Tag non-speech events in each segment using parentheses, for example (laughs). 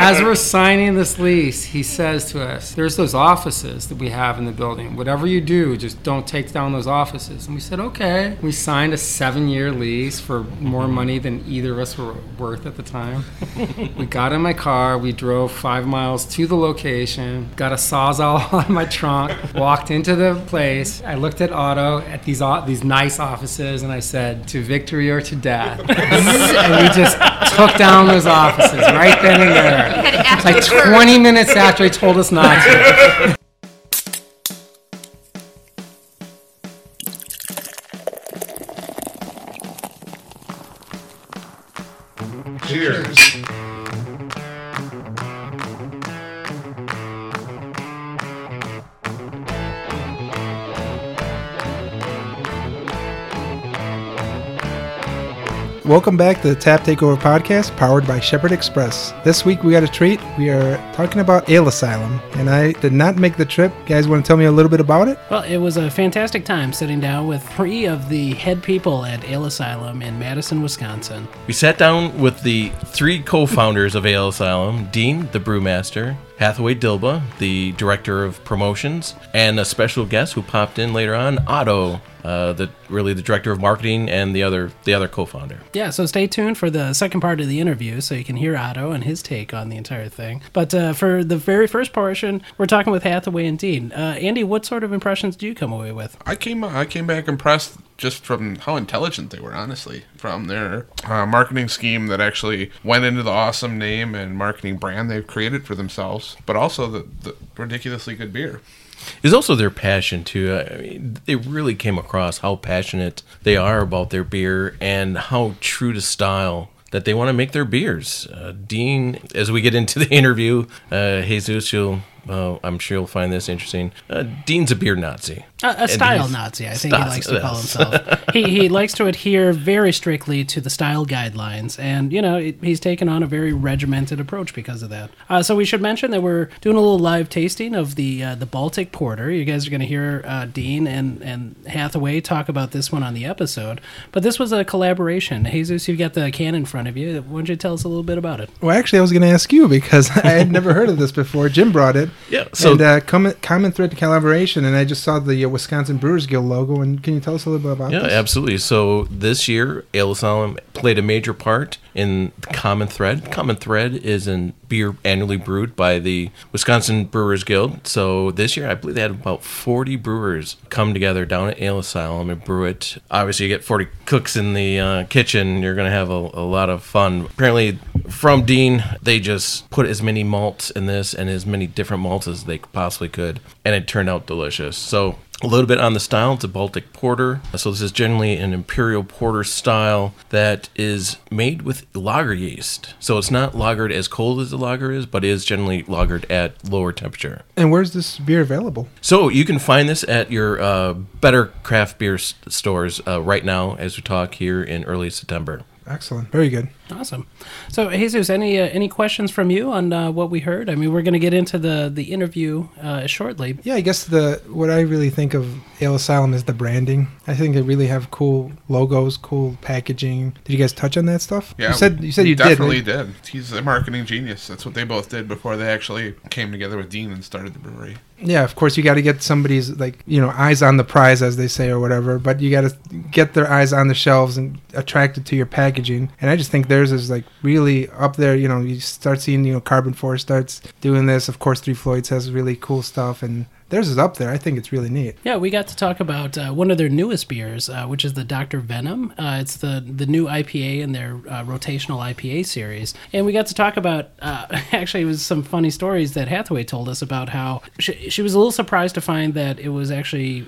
as we're signing this lease, he says to us, "There's those offices that we have in the building. Whatever you do, just don't take down those offices." And we said, "Okay." We signed a seven-year lease for more money than either of us were worth at the time. (laughs) we got in my car. We drove five miles to the location. Got a sawzall (laughs) on my trunk. Walked into the place. I looked at Otto at these these nice offices, and I said, "To victory or to death." (laughs) and we just took down those offices right then and there. had Like work. 20 minutes after he told us not to. Welcome back to the Tap Takeover podcast powered by Shepherd Express. This week we got a treat. We are talking about Ale Asylum, and I did not make the trip. You guys want to tell me a little bit about it? Well, it was a fantastic time sitting down with three of the head people at Ale Asylum in Madison, Wisconsin. We sat down with the three co-founders of Ale Asylum, Dean, the brewmaster, Hathaway Dilba, the director of promotions, and a special guest who popped in later on, Otto, uh, the really the director of marketing and the other the other co-founder. Yeah, so stay tuned for the second part of the interview so you can hear Otto and his take on the entire thing. But uh, for the very first portion, we're talking with Hathaway and Dean. Uh, Andy, what sort of impressions do you come away with? I came I came back impressed just from how intelligent they were, honestly, from their uh, marketing scheme that actually went into the awesome name and marketing brand they've created for themselves, but also the, the ridiculously good beer. It's also their passion too. I mean, it really came across how passionate they are about their beer and how true to style that they want to make their beers. Uh, Dean, as we get into the (laughs) interview, uh, Jesus, you'll. Uh, I'm sure you'll find this interesting. Uh, Dean's a beer Nazi. A, a style Nazi, I think he likes to call himself. (laughs) he, he likes to adhere very strictly to the style guidelines, and you know it, he's taken on a very regimented approach because of that. Uh, so we should mention that we're doing a little live tasting of the uh, the Baltic Porter. You guys are going to hear uh, Dean and and Hathaway talk about this one on the episode, but this was a collaboration. Jesus, you've got the can in front of you. Why don't you tell us a little bit about it? Well, actually, I was going to ask you because (laughs) I had never heard of this before. Jim brought it. Yeah, so- and uh, common, common thread to collaboration, and I just saw the Wisconsin Brewers Guild logo. And can you tell us a little bit about Yeah, this? absolutely. So this year, Ale Asylum played a major part in the Common Thread. Common Thread is a beer annually brewed by the Wisconsin Brewers Guild. So this year, I believe they had about 40 brewers come together down at Ale Asylum and brew it. Obviously, you get 40 cooks in the uh, kitchen. You're going to have a, a lot of fun. Apparently, from Dean, they just put as many malts in this and as many different malts as they possibly could, and it turned out delicious. So a little bit on the style. It's a Baltic porter. So this is generally an imperial porter style that is made with lager yeast. So it's not lagered as cold as the lager is, but is generally lagered at lower temperature. And where's this beer available? So you can find this at your uh, better craft beer s- stores uh, right now as we talk here in early September. Excellent. Very good. Awesome. So, Jesus, any uh, any questions from you on uh, what we heard? I mean, we're going to get into the the interview uh, shortly. Yeah, I guess the what I really think of Ale Asylum is the branding. I think they really have cool logos, cool packaging. Did you guys touch on that stuff? Yeah, you said you said you definitely did. right? did. He's a marketing genius. That's what they both did before they actually came together with Dean and started the brewery. Yeah, of course you got to get somebody's like you know eyes on the prize, as they say, or whatever. But you got to get their eyes on the shelves and attracted to your packaging. And I just think is like really up there. You know, you start seeing you know Karben4 starts doing this. Of course, Three Floyds has really cool stuff, and theirs is up there. I think it's really neat. Yeah, we got to talk about uh, one of their newest beers, uh, which is the Dr. Venom. Uh, it's the the new IPA in their uh, rotational IPA series, and we got to talk about. Uh, (laughs) actually, it was some funny stories that Hathaway told us about how she, she was a little surprised to find that it was actually.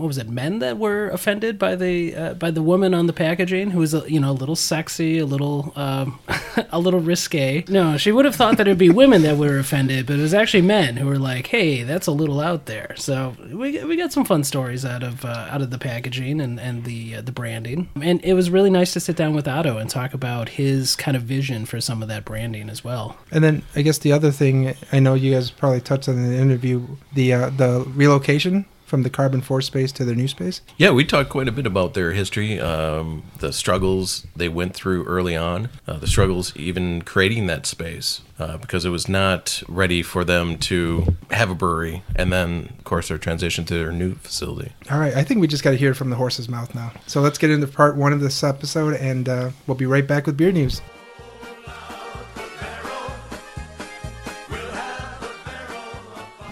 What was it? Men that were offended by the uh, by the woman on the packaging, who was a, you know a little sexy, a little um, (laughs) a little risque. No, she would have thought that it'd be women that were offended, but it was actually men who were like, "Hey, that's a little out there." So we, we got some fun stories out of uh, out of the packaging and and the uh, the branding, and it was really nice to sit down with Otto and talk about his kind of vision for some of that branding as well. And then I guess the other thing I know you guys probably touched on in the interview the uh, the relocation from the Karben4 space to their new space? Yeah, we talked quite a bit about their history, um, the struggles they went through early on, uh, the struggles even creating that space uh, because it was not ready for them to have a brewery, and then of course their transition to their new facility. All right, I think we just got to hear it from the horse's mouth now. So let's get into part one of this episode, and uh, we'll be right back with beer news.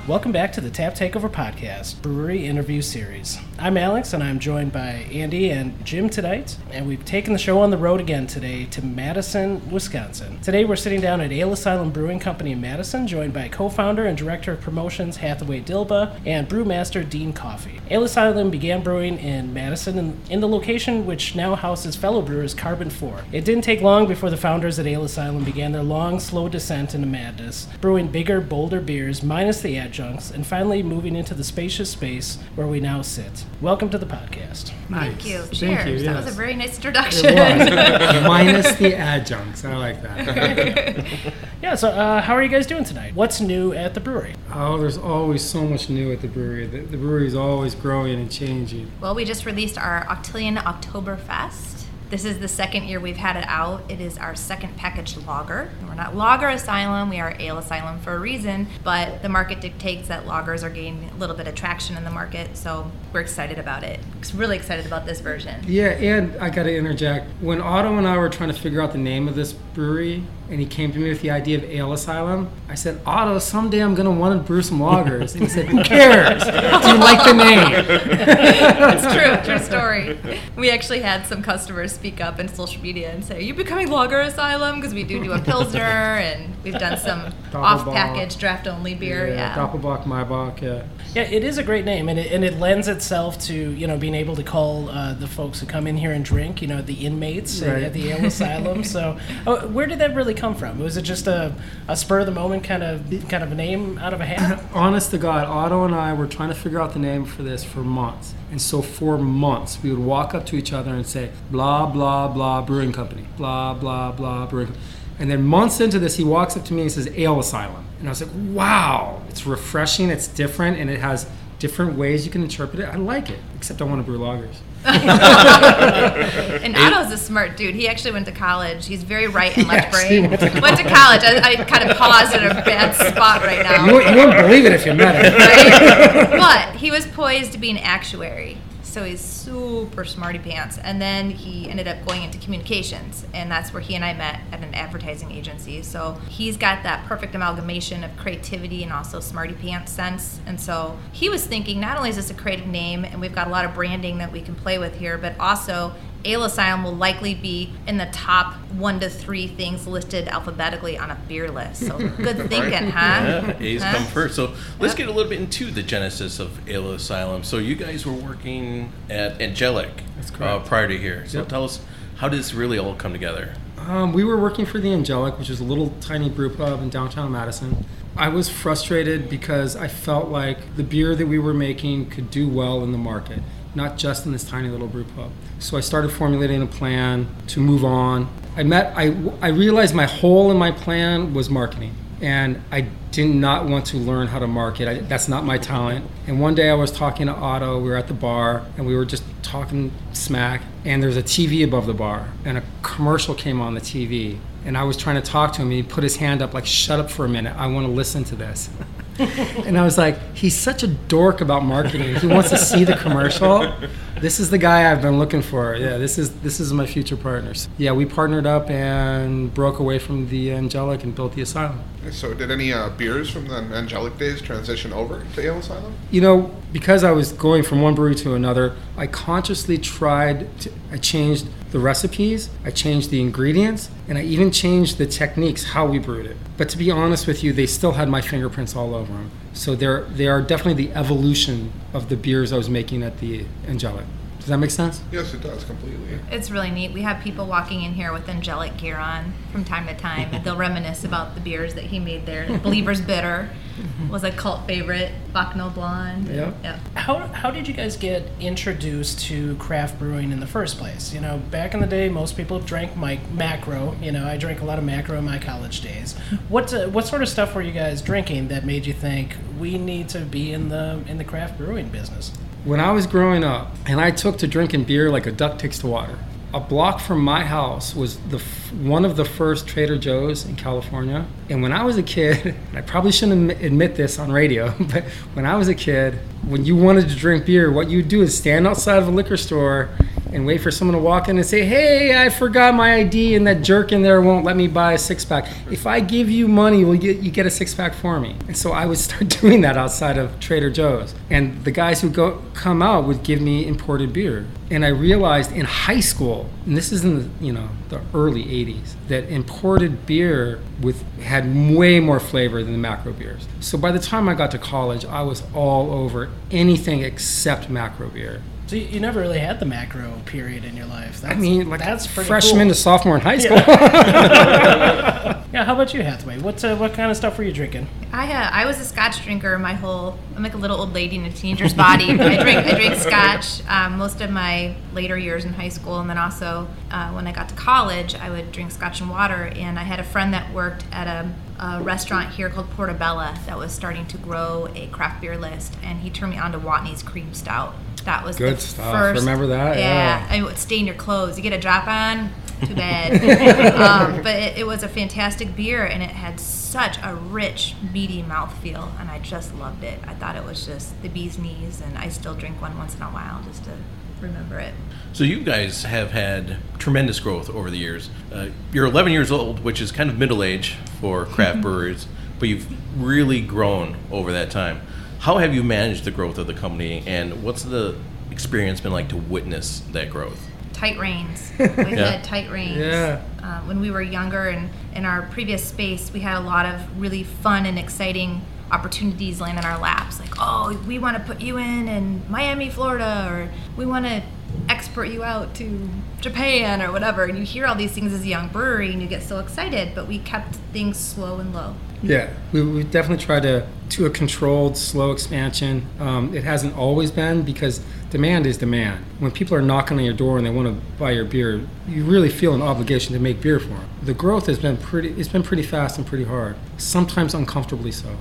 Welcome back to the Tap Takeover Podcast, brewery interview series. I'm Alex, and I'm joined by Andy and Jim tonight, and we've taken the show on the road again today to Madison, Wisconsin. Today we're sitting down at Ale Asylum Brewing Company in Madison, joined by co-founder and director of promotions Hathaway Dilba and brewmaster Dean Coffey. Ale Asylum began brewing in Madison in, in the location which now houses fellow brewers Karben4. It didn't take long before the founders at Ale Asylum began their long, slow descent into madness, brewing bigger, bolder beers minus the adjuncts, and finally moving into the spacious space where we now sit. Welcome to the podcast. Nice. Thank you. Thank Cheers. you. That was a very nice It introduction. was. (laughs) Minus the adjuncts. I like that. (laughs) Yeah, so uh, how are you guys doing tonight? What's new at the brewery? Oh, there's always so much new at the brewery. The, the brewery is always growing and changing. well, we just released our Octillion Oktoberfest. This is the second year we've had it out. It is our second packaged lager. We're not Lager Asylum, we are Ale Asylum for a reason, but the market dictates that lagers are gaining a little bit of traction in the market, so we're excited about it. Really excited about this version. Yeah, and I got to interject. When Otto and I were trying to figure out the name of this brewery, and he came to me with the idea of Ale Asylum, I said, Otto, someday I'm going to want to brew some lagers. And he said, Who cares? Do you like the name? (laughs) It's true, true (laughs) story. We actually had some customers speak up in social media and say, "Are you becoming Lager Asylum?" Because we do do a pilsner, and we've done some off-package draft-only beer. Yeah, Doppelbock, Maibock, yeah. Yeah, it is a great name, and it, and it lends itself to you know being able to call uh, the folks who come in here and drink, you know, the inmates at- Right. at the Ale Asylum. (laughs) So, uh, where did that really come from? Was it just a, a spur of the moment kind of kind of a name out of a hat? (coughs) Honest to God, Otto and I were trying to figure out the name for this for months. And so for months, we would walk up to each other and say, blah, blah, blah, brewing company, blah, blah, blah, brewing company. And then months into this, he walks up to me and says, Ale Asylum. And I was like, wow, it's refreshing, it's different, and it has different ways you can interpret it. I like it, except I want to brew lagers. (laughs) and Otto's a smart dude. He actually went to college. He's very right and left Yes, he brain. went to Went to college. I, I kind of paused at a bad spot right now. You, wouldn't- you wouldn't believe it if you met him. right? But he was poised to be an actuary. So he's super smarty pants. And then he ended up going into communications. And that's where he and I met at an advertising agency. So he's got that perfect amalgamation of creativity and also smarty pants sense. And so he was thinking not only is this a creative name and we've got a lot of branding that we can play with here, but also Ale Asylum will likely be in the top one to three things listed alphabetically on a beer list. So (laughs) good thinking, huh? Yeah, A's Huh? come first. So let's Yep. get a little bit into the genesis of Ale Asylum. So you guys were working at Angelic That's uh, prior to here. So Yep. tell us, how did this really all come together? Um, we were working for the Angelic, which is a little tiny brew pub in downtown Madison. I was frustrated because I felt like the beer that we were making could do well in the market, not just in this tiny little brew pub. So I started formulating a plan to move on. I met, I, I realized my hole in my plan was marketing. And I did not want to learn how to market. I, that's not my talent. And one day I was talking to Otto. We were at the bar and we were just talking smack. And there's a TV above the bar, and a commercial came on the TV. And I was trying to talk to him, and he put his hand up, like, "Shut up for a minute. I want to listen to this." (laughs) and I was like, "He's such a dork about marketing. He wants to see the commercial. This is the guy I've been looking for. Yeah, this is this is my future partners. Yeah, we partnered up and broke away from the Angelic and built the Asylum. So, did any uh, beers from the Angelic days transition over to Ale Asylum? You know, because I was going from one brewery to another, I consciously tried to, I changed the recipes, I changed the ingredients, and I even changed the techniques, how we brewed it. But to be honest with you, they still had my fingerprints all over them. So they're, they are definitely the evolution of the beers I was making at the Angelic. Does that make sense? Yes, it does completely. It's really neat. We have people walking in here with angelic gear on from time to time, and (laughs) they'll reminisce about the beers that he made there. Believer's Bitter (laughs) was a cult favorite. Bacno Blonde. Yep. Yep. How, how did you guys get introduced to craft brewing in the first place? You know, back in the day, most people drank my macro. You know, I drank a lot of macro in my college days. What uh, what sort of stuff were you guys drinking that made you think we need to be in the in the craft brewing business? When I was growing up, and I took to drinking beer like a duck takes to water. A block from my house was the one of the first Trader Joe's in California. And when I was a kid, (laughs) I probably shouldn't admit this on radio, (laughs) but when I was a kid, when you wanted to drink beer, what you'd do is stand outside of a liquor store and wait for someone to walk in and say, "Hey, I forgot my ID, and that jerk in there won't let me buy a six pack. If I give you money, will you, you get a six pack for me?" And so I would (laughs) start doing that outside of Trader Joe's, and the guys who go come out would give me imported beer. And I realized in high school, and this is in the you know the early '80s, that imported beer with had way more flavor than the macro beers. So by the time I got to college, I was all over anything except macro beer. So you, you never really had the macro period in your life. That's, I mean, like that's freshman cool. to sophomore in high school. (laughs) Yeah, how about you, Hathaway? What uh, what kind of stuff were you drinking? I uh, I was a Scotch drinker my whole. I'm like a little old lady in a teenager's body. (laughs) I drink I drink Scotch um, most of my later years in high school, and then also uh, when I got to college, I would drink Scotch and water. And I had a friend that worked at a, a restaurant here called Porta Bella that was starting to grow a craft beer list, and he turned me on to Watney's Cream Stout. That was Good the stuff. first. Remember that? Yeah, Yeah. I would stain your clothes. You get a drop on, too bad. (laughs) um, but it, it was a fantastic beer, and it had such a rich, meaty mouthfeel, and I just loved it. I thought it was just the bee's knees, and I still drink one once in a while just to remember it. So you guys have had tremendous growth over the years. Uh, you're 11 years old, which is kind of middle age for craft (laughs) breweries, but you've really grown over that time. How have you managed the growth of the company, and what's the experience been like to witness that growth? Tight reins. (laughs) We had tight reins. Yeah. Uh, when we were younger and in our previous space, we had a lot of really fun and exciting opportunities land in our laps. Like, oh, we want to put you in in Miami, Florida, or we want to export you out to Japan or whatever. And you hear all these things as a young brewery and you get so excited, but we kept things slow and low. Yeah, we, we definitely tried to to a controlled, slow expansion. Um, it hasn't always been because demand is demand. When people are knocking on your door and they want to buy your beer, you really feel an obligation to make beer for them. The growth has been pretty. It's been pretty fast and pretty hard. Sometimes uncomfortably so.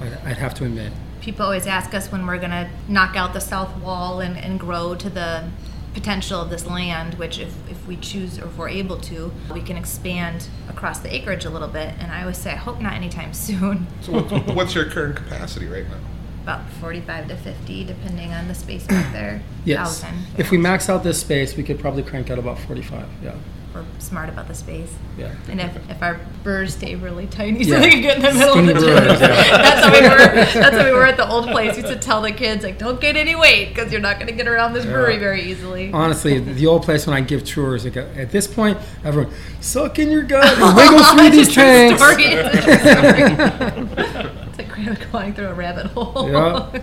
I'd, I'd have to admit. people always ask us when we're going to knock out the south wall and, and grow to the potential of this land, which if, if we choose or if we're able to, we can expand across the acreage a little bit. And I always say, I hope not anytime (laughs) soon. So what's, what's your current capacity right now? About 45 to 50, depending on the space back there. Yes. Thousand. If we max out this space, we could probably crank out about 45. Yeah. We're smart about the space. Yeah. And if, if our brewers stay really tiny, Yeah. so they can get in the middle Skinny of the brewers, gym. yeah. (laughs) That's how we were. That's how we were at the old place. We used to tell the kids like, "Don't get any weight because you're not going to get around this brewery very easily." Honestly, the old place when I give tours, like, at this point, everyone suck in your gut and wiggle (laughs) through these It's tanks. It's a true story. (laughs) it's like going through a rabbit hole. Yeah.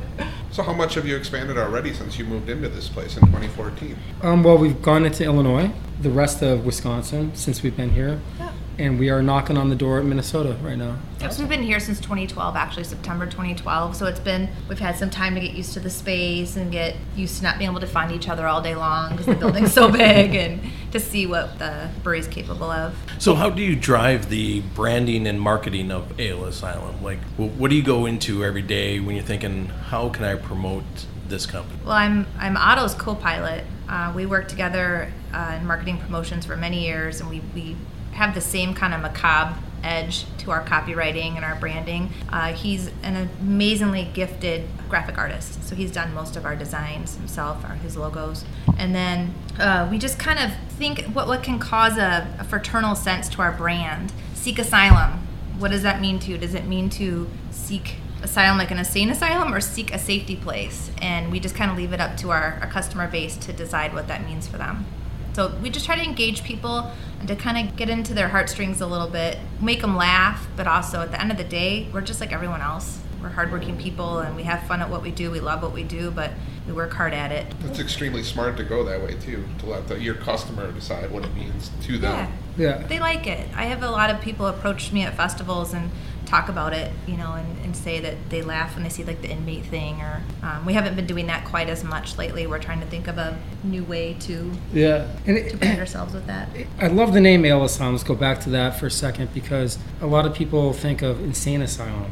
So how much have you expanded already since you moved into this place in 2014? Um, well, we've gone into Illinois, the rest of Wisconsin since we've been here, Yeah. And we are knocking on the door at Minnesota right now. Yep, so we've been here since 2012, actually September 2012. So it's been we've had some time to get used to the space and get used to not being able to find each other all day long because the building's so (laughs) big, and to see what the brewery's capable of. So how do you drive the branding and marketing of Ale Asylum? Like, what do you go into every day when you're thinking, how can I promote this company? Well, I'm I'm Otto's co-pilot. Uh, we worked together uh, in marketing promotions for many years, and we we have the same kind of macabre edge to our copywriting and our branding. Uh, he's an amazingly gifted graphic artist, so he's done most of our designs himself, or his logos. And then uh, we just kind of think what what can cause a, a fraternal sense to our brand. Seek asylum. What does that mean to you? Does it mean to seek asylum like an insane asylum or seek a safety place and we just kind of leave it up to our, our customer base to decide what that means for them so we just try to engage people and to kind of get into their heartstrings a little bit make them laugh but also at the end of the day we're just like everyone else we're hardworking people and we have fun at what we do. We love what we do, but we work hard at it. It's extremely smart to go that way too, to let the, your customer decide what it means to them. Yeah. Yeah. They like it. I have a lot of people approach me at festivals and talk about it, you know, and, and say that they laugh when they see like the inmate thing. Or um, we haven't been doing that quite as much lately. We're trying to think of a new way to Yeah. And it, to brand ourselves with that. I love the name Ale Asylum. Let's go back to that for a second because a lot of people think of insane asylum.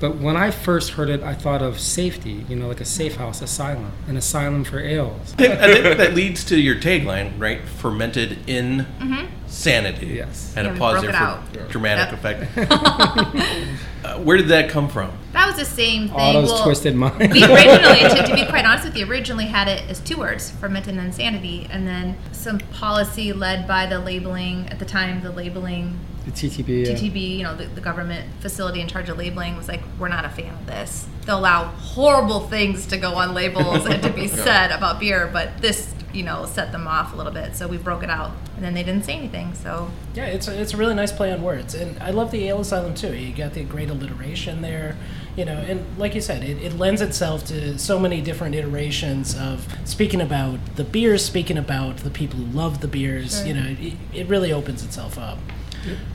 But when I first heard it, I thought of safety, you know, like a safe house asylum, an asylum for ales. I think, that leads to your tagline, right? Fermented in sanity. Yes. Had Yeah, a we pause there for out. dramatic Yep. effect. (laughs) uh, where did that come from? That was the same thing. Otto's Well, twisted mind. we originally, to, to be quite honest with you, originally had it as two words, fermented insanity, and then some policy led by the labeling at the time. The labeling the TTB. yeah. TTB, you know, the, the government facility in charge of labeling was like, we're not a fan of this. They'll allow horrible things to go on labels and to be (laughs) said about beer, but this, you know, set them off a little bit. So we broke it out, and then they didn't say anything. So Yeah, it's a, it's a really nice play on words, and I love the Ale Asylum too. You got the great alliteration there, you know, and like you said, it, it lends itself to so many different iterations of speaking about the beers, speaking about the people who love the beers. Sure. You know, it, it really opens itself up.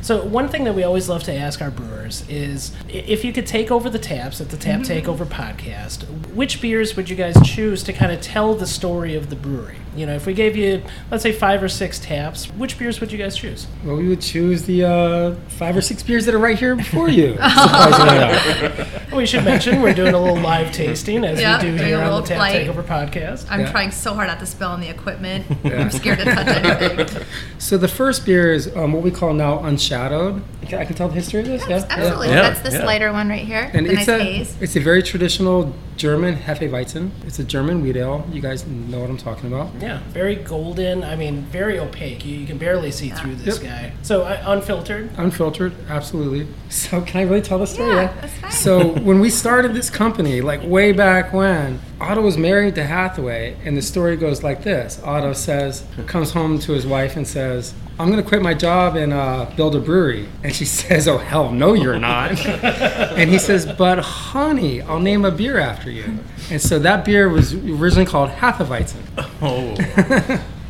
So one thing that we always love to ask our brewers is if you could take over the taps at the Tap mm-hmm. Takeover podcast, which beers would you guys choose to kind of tell the story of the brewery? You know, if we gave you let's say five or six taps, which beers would you guys choose? Well, we would choose the uh, five or six beers that are right here before you. surprisingly. (laughs) (laughs) We should mention we're doing a little live tasting as Yeah, we do here a on the Tap flight. Takeover podcast. I'm Yeah. trying so hard not to spill on the equipment. Yeah. I'm scared to touch anything. (laughs) So the first beer is um, what we call now unshadowed. I can tell the history of this. Yeah, Absolutely. Yeah, That's this yeah. lighter one right here. And the it's nice a haze. it's a very traditional German Hefeweizen. It's a German wheat ale. You guys know what I'm talking about. Yeah, very golden. I mean, very opaque. You, you can barely see through this Yep. guy. So uh, unfiltered. Unfiltered, absolutely. So can I really tell the story? Yeah, that's fine. So when we started this company, like way back when, Otto was married to Hathaway, and the story goes like this: Otto says, comes home to his wife and says, "I'm going to quit my job and uh, build a brewery," and she (laughs) says, "Oh hell, no, you're not." and he says, "But honey, I'll name a beer after you." And so that beer was originally called Hatha-Weizen. Oh,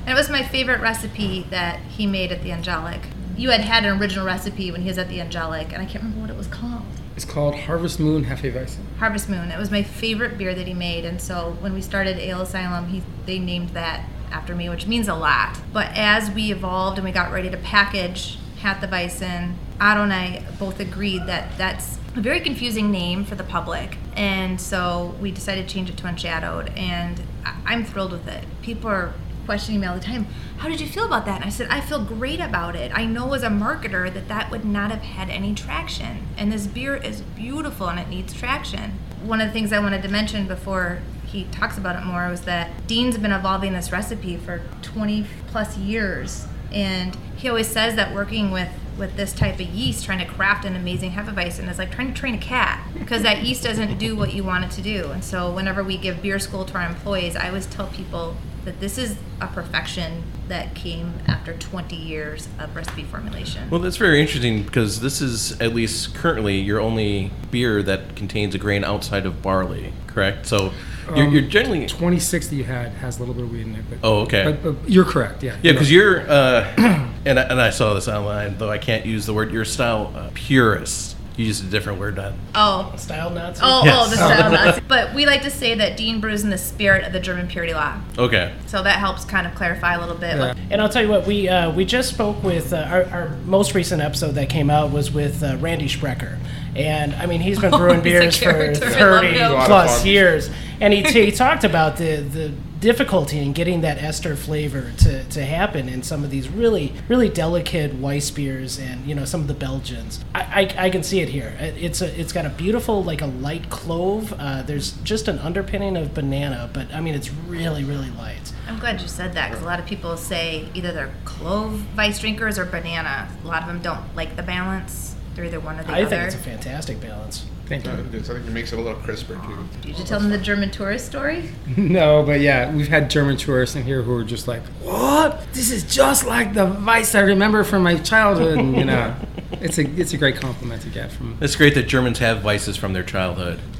And it was my favorite recipe that he made at the Angelic. You had had an original recipe when he was at the Angelic, and I can't remember what it was called. It's called Harvest Moon Hefeweizen. Harvest Moon. It was my favorite beer that he made, and so when we started Ale Asylum, he they named that after me, which means a lot. But as we evolved and we got ready to package Hatha-Weizen, Otto and I both agreed that that's a very confusing name for the public, and so we decided to change it to Unshadowed, and I'm thrilled with it. People are questioning me all the time how did you feel about that? And i said i feel great about it. I know as a marketer that that would not have had any traction. And this beer is beautiful and it needs traction. One of the things i wanted to mention before he talks about it more was that dean's been evolving this recipe for 20 plus years. And he always says that working with with this type of yeast trying to craft an amazing hefeweizen is like trying to train a cat because that yeast doesn't do what you want it to do. And so whenever we give beer school to our employees i always tell people that this is a perfection that came after 20 years of recipe formulation well, that's very interesting because this is at least currently your only beer that contains a grain outside of barley. Correct. So you're, Um, you're generally. 26 that you had has a little bit of wheat in it. But, Oh, okay. but, but you're correct. Yeah. Yeah, because you're, uh, (clears throat) and I, and I saw this online, though I can't use the word. You're style uh, purist. You used a different word, not. oh Style Nazi. Oh, Yes. oh, the style (laughs) Nazi. But we like to say that Dean brews in the spirit of the German purity law. Okay. So that helps kind of clarify a little bit. Yeah. And I'll tell you what, we uh, we just spoke with uh, our, our most recent episode that came out was with uh, Randy Sprecher, and I mean he's been (laughs) brewing He's a beers for character. I love thirty him. A lot of plus years, and he, (laughs) he talked about the the difficulty in getting that ester flavor to, to happen in some of these really really delicate Weiss beers and you know some of the Belgians. I, I, I can see it here. It- It's a it's got a beautiful like a light clove. Uh, there's just an underpinning of banana, but I mean it's really really light. I'm glad you said that because a lot of people say either they're clove vice drinkers or banana. A lot of them don't like the balance. They're either one or the I other. I think it's a fantastic balance. Thank you. I think it makes it a little crisper too. Did you tell them the German tourist story? (laughs) No, but yeah, we've had German tourists in here who are just like, "What? This is just like the Weiss I remember from my childhood." And, you know, (laughs) it's a it's a great compliment to get from. It's great that Germans have vices from their childhood. (laughs)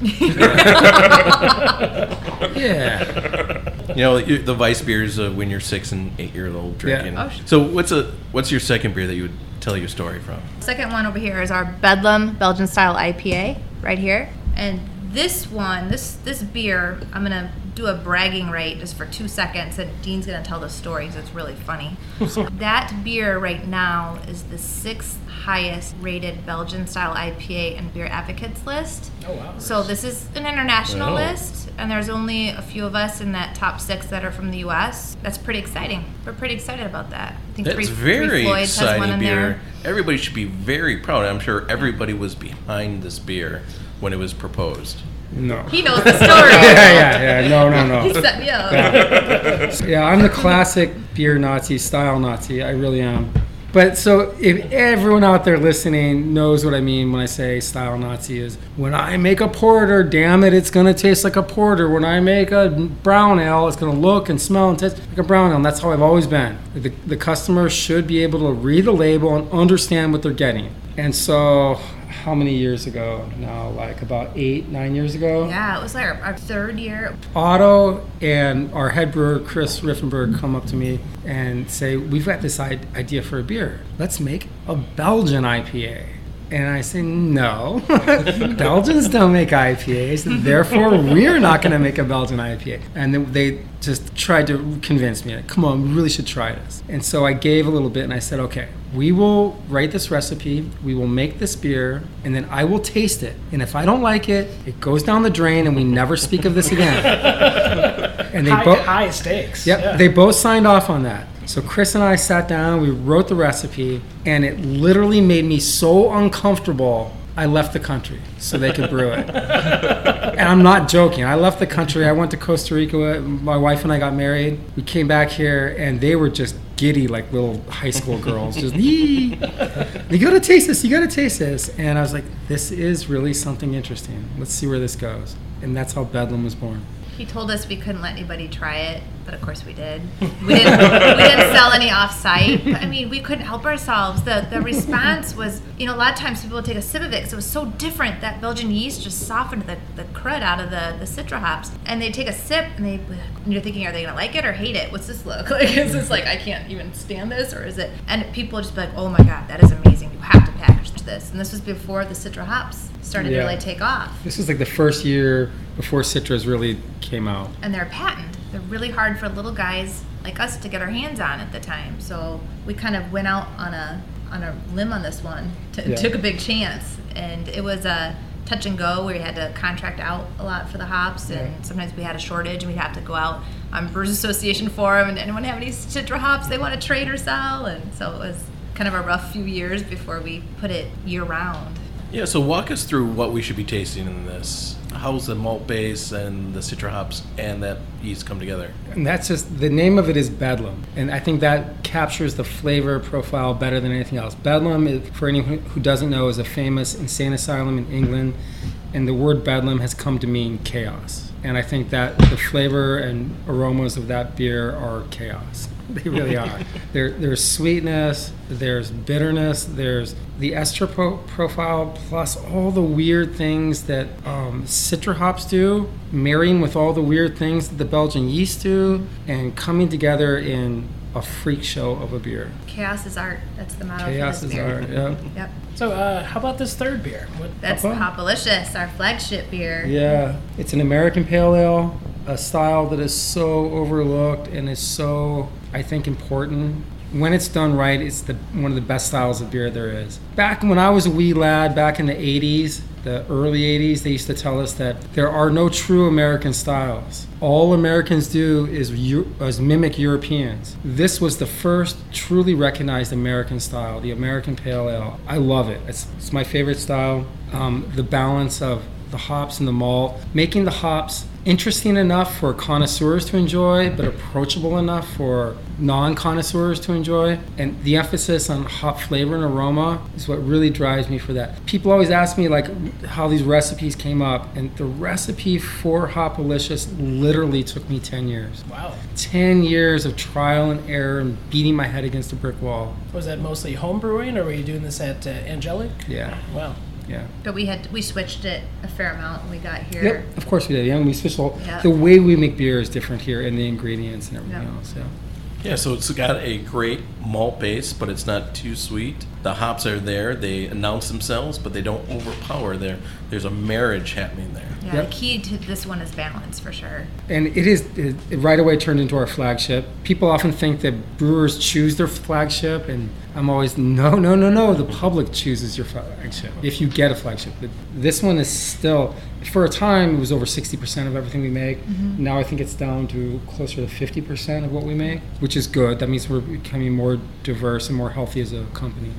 Yeah, You know, the vice beers uh, when you're six and eight years old drinking. Oh, sh- so what's a what's your second beer that you would tell your story from? Second one over here is our Bedlam Belgian style IPA right here. And this one, this this beer, I'm gonna do a bragging right just for two seconds, and Dean's gonna tell the story because it's really funny. (laughs) that beer right now is the sixth highest rated Belgian style IPA in Beer Advocates list. Oh, wow. So this is an international Wow. list, and there's only a few of us in that top six that are from the U.S. That's pretty exciting. We're pretty excited about that. I think That's Three- very Three Floyds has one exciting beer. Everybody should be very proud. I'm sure everybody was behind this beer when it was proposed. No. He knows the story. (laughs) Yeah, yeah, yeah. No, no, He no. set me up. Yeah, I'm the classic beer Nazi, style Nazi. I really am. But so if everyone out there listening knows what I mean when I say style Nazi is when I make a porter, damn it, it's gonna taste like a porter. When I make a brown ale, it's gonna look and smell and taste like a brown ale. And that's how I've always been. The, the customer should be able to read the label and understand what they're getting. And so, how many years ago now? Like about eight, nine years ago? Yeah, it was like our, our third year. Otto and our head brewer Chris Riffenberg come up to me and say, "We've got this idea for a beer. Let's make a Belgian IPA." And I say, "No, (laughs) Belgians don't make IPAs. Therefore, we're not going to make a Belgian IPA." And they just tried to convince me, "Come on, we really should try this." And so I gave a little bit, and I said, "Okay, we will write this recipe. We will make this beer, and then I will taste it. And if I don't like it, it goes down the drain, and we never speak of this again." (laughs) and they both high stakes. Yep, Yeah. they both signed off on that. So Chris and I sat down, we wrote the recipe, and it literally made me so uncomfortable. I left the country so they could brew it. and I'm not joking. I left the country. I went to Costa Rica. My wife and I got married. We came back here, and they were just giddy like little high school girls. Just, yee. You gotta taste this. You gotta taste this. And I was like, this is really something interesting. Let's see where this goes. And that's how Bedlam was born. He told us we couldn't let anybody try it, but of course we did. (laughs) We didn't. we didn't sell any off-site. I mean, we couldn't help ourselves. The the response was, you know, a lot of times people would take a sip of it because it was so different. That Belgian yeast just softened the, the crud out of the the citra hops, and they take a sip and they. And you're thinking, are they gonna like it or hate it? What's this look (laughs) like? Is this like I can't even stand this, or is it? And people just be like, oh my god, that is amazing. You have to package this. And this was before the citra hops started Yeah. to really take off. This was like the first year before Citras really came out. and they're patent. They're really hard for little guys like us to get our hands on at the time. So we kind of went out on a on a limb on this one, t- Yeah. took a big chance, and it was a touch and go where we had to contract out a lot for the hops, and Yeah. sometimes we had a shortage, and we'd have to go out on Brewers Association forum, and anyone have any citra hops they want to trade or sell, and so it was kind of a rough few years before we put it year round. Yeah, so walk us through what we should be tasting in this. How's the malt base and the citra hops and that yeast come together? And that's just the name of it is Bedlam, and I think that captures the flavor profile better than anything else. Bedlam, is, for anyone who doesn't know, is a famous insane asylum in England, and the word Bedlam has come to mean chaos. And I think that the flavor and aromas of that beer are chaos. (laughs) They really are. there, there's sweetness, there's bitterness, there's the ester pro- profile, plus all the weird things that um, citra hops do, marrying with all the weird things that the Belgian yeast do, and coming together in a freak show of a beer. Chaos is art. That's the motto. Chaos for is this beer. art. Yeah. Yep. So, uh, how about this third beer? What, That's Papa? Hopalicious, our flagship beer. Yeah, it's an American pale ale, a style that is so overlooked and is so, I think, important. When it's done right, it's the one of the best styles of beer there is. Back when I was a wee lad, back in the 80s, the early 80s, they used to tell us that there are no true American styles. All Americans do is, is mimic Europeans. This was the first truly recognized American style, the American Pale Ale. I love it. It's, it's my favorite style. Um, the balance of the hops and the malt, making the hops interesting enough for connoisseurs to enjoy, but approachable enough for non connoisseurs to enjoy. And the emphasis on hop flavor and aroma is what really drives me for that. People always ask me like how these recipes came up, and the recipe for Hopalicious literally took me 10 years. Wow. 10 years of trial and error and beating my head against a brick wall. Was that mostly home brewing, or were you doing this at uh, Angelic? Yeah, Wow. Yeah. But we had we switched it a fair amount when we got here. Yep, of course we did. Yeah, and we switched all, Yeah. the way we make beer is different here, and the ingredients and everything Yeah. else. Yeah. Yeah, so it's got a great malt base, but it's not too sweet. The hops are there; they announce themselves, but they don't overpower. There, there's a marriage happening there. Yeah, Yep. the key to this one is balance for sure. And it is it, it right away turned into our flagship. People often think that brewers choose their flagship, and I'm always no, no, no, no. The public chooses your flagship if you get a flagship. But this one is still, for a time, it was over 60% of everything we make. Mm-hmm. Now I think it's down to closer to 50% of what we make, which is good. That means we're becoming more diverse and more healthy as a company.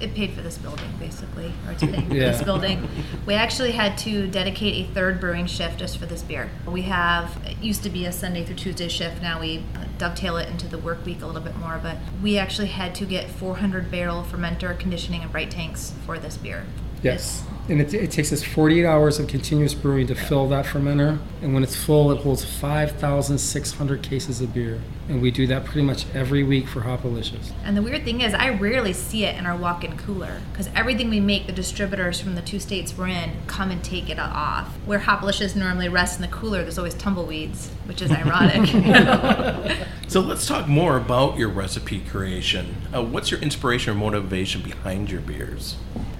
It paid for this building, basically, or (laughs) for Yeah. this building. We actually had to dedicate a third brewing shift just for this beer. We have, it used to be a Sunday through Tuesday shift, now we dovetail it into the work week a little bit more, but we actually had to get 400 barrel fermenter conditioning and bright tanks for this beer. Yes. And it, it takes us 48 hours of continuous brewing to fill that fermenter. And when it's full, it holds 5,600 cases of beer. And we do that pretty much every week for Hopalicious. And the weird thing is, I rarely see it in our walk-in cooler because everything we make, the distributors from the two states we're in come and take it off. Where Hopalicious normally rests in the cooler, there's always tumbleweeds, which is ironic. (laughs) (laughs) So let's talk more about your recipe creation. Uh, what's your inspiration or motivation behind your beers?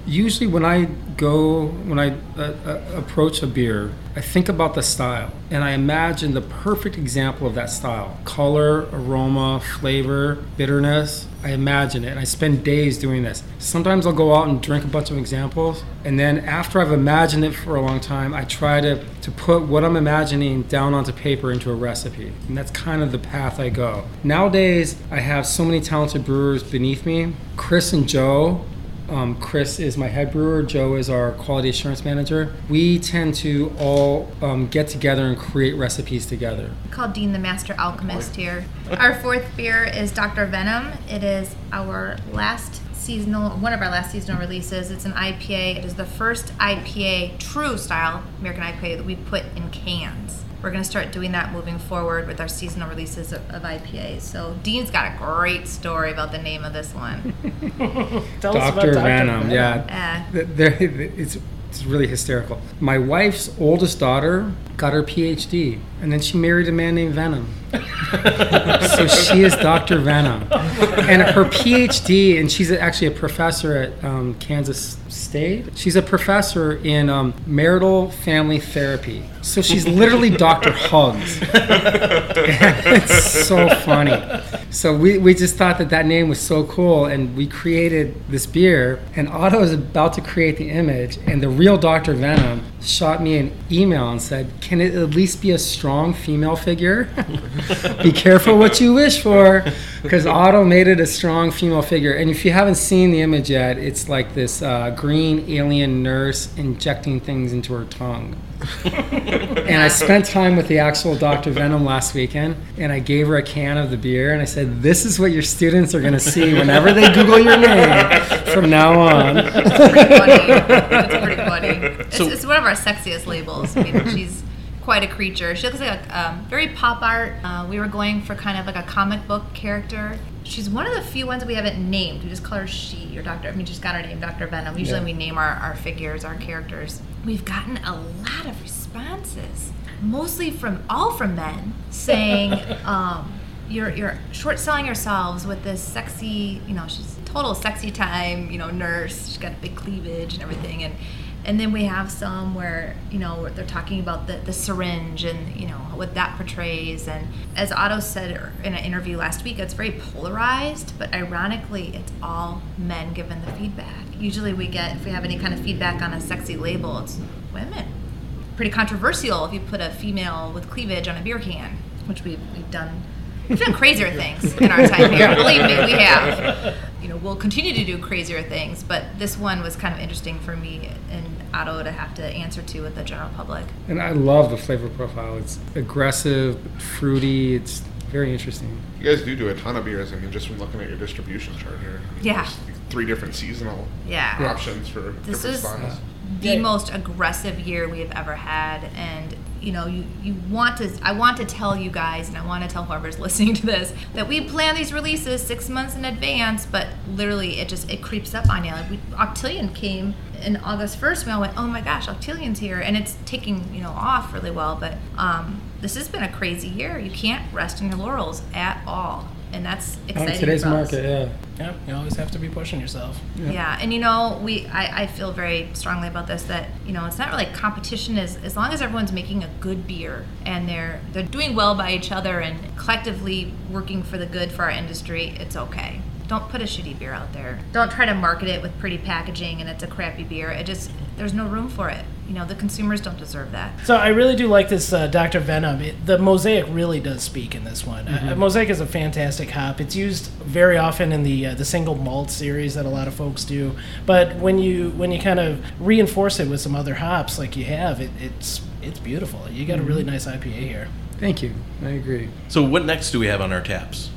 Usually, when I go, when I uh, uh, approach a beer, I think about the style and I imagine the perfect example of that style color, aroma, flavor, bitterness. I imagine it and I spend days doing this. Sometimes I'll go out and drink a bunch of examples, and then after I've imagined it for a long time, I try to, to put what I'm imagining down onto paper into a recipe. And that's kind of the path I go. Nowadays, I have so many talented brewers beneath me. Chris and Joe um, Chris is my head brewer. Joe is our quality assurance manager. We tend to all um, get together and create recipes together. called Dean the Master Alchemist here. Our fourth beer is Dr. Venom. It is our last seasonal, one of our last seasonal releases. It's an IPA. It is the first IPA, true style American IPA that we put in cans. We're going to start doing that moving forward with our seasonal releases of, of IPAs. So Dean's got a great story about the name of this one. (laughs) Tell us about Dr. Dr. Venom, yeah. Uh, It's, it's really hysterical. My wife's oldest daughter got her PhD, and then she married a man named Venom. so she is Dr. Venom. And her PhD, and she's actually a professor at um, Kansas State. She's a professor in um, marital family therapy. So she's literally Dr. Hugs. (laughs) it's so funny. So we, we just thought that that name was so cool, and we created this beer. And Otto is about to create the image, and the real Dr. Venom shot me an email and said, "Can it at least be a strong female figure? (laughs) be careful what you wish for, because Otto made it a strong female figure. And if you haven't seen the image yet, it's like this uh, green alien nurse injecting things into her tongue." And I spent time with the actual Dr. Venom last weekend, and I gave her a can of the beer, and I said, "This is what your students are going to see whenever they Google your name from now on." funny. It's pretty funny. It's, So- it's one of our sexiest labels. I mean, she's quite a creature. She looks like a um, very pop art. Uh, we were going for kind of like a comic book character. She's one of the few ones that we haven't named. We just call her she or Doctor. I mean, she's got her name, Doctor Venom. Usually, Yeah. we name our, our figures, our characters. We've gotten a lot of responses, mostly from all from men, saying. (laughs) Um, you're, you're short selling yourselves with this sexy, you know, she's total sexy time, you know, nurse. She's got a big cleavage and everything. And and then we have some where, you know, they're talking about the, the syringe and, you know, what that portrays. And as Otto said in an interview last week, it's very polarized, but ironically, it's all men given the feedback. Usually we get, if we have any kind of feedback on a sexy label, it's women pretty controversial if you put a female with cleavage on a beer can, which we've, we've done. We've done crazier things in our time here. (laughs) Believe me, we have. You know, we'll continue to do crazier things, but this one was kind of interesting for me, and Otto to have to answer to with the general public. And I love the flavor profile. It's aggressive, fruity. It's very interesting. You guys do do a ton of beers. I mean, just from looking at your distribution chart here. Yeah. Three different seasonal Yeah. options for This different is styles. the most aggressive year we have ever had and you know you, you want to i want to tell you guys and i want to tell whoever's (laughs) listening to this that we plan these releases six months in advance but literally it just it creeps up on you. Like we, octillion came in august 1st we all went oh my gosh octillion's here and it's taking you know off really well but um, this has been a crazy year. You can't rest on your laurels at all and that's On exciting today's for us. market, yeah. Yeah, you always have to be pushing yourself. Yeah, and you know, we I, I feel very strongly about this that you know it's not really competition as as long as everyone's making a good beer and they're they're doing well by each other and collectively working for the good for our industry, it's okay. Don't put a shitty beer out there. Don't try to market it with pretty packaging and it's a crappy beer. It just there's no room for it. You know, the consumers don't deserve that. So I really do like this uh, Dr. Venom. It, the Mosaic really does speak in this one. Uh, Mosaic is a fantastic hop. It's used very often in the uh, the single malt series that a lot of folks do. But when you when you kind of reinforce it with some other hops like you have, it, it's it's beautiful. You got a really nice IPA here. Thank you. I agree. So what next do we have on our taps?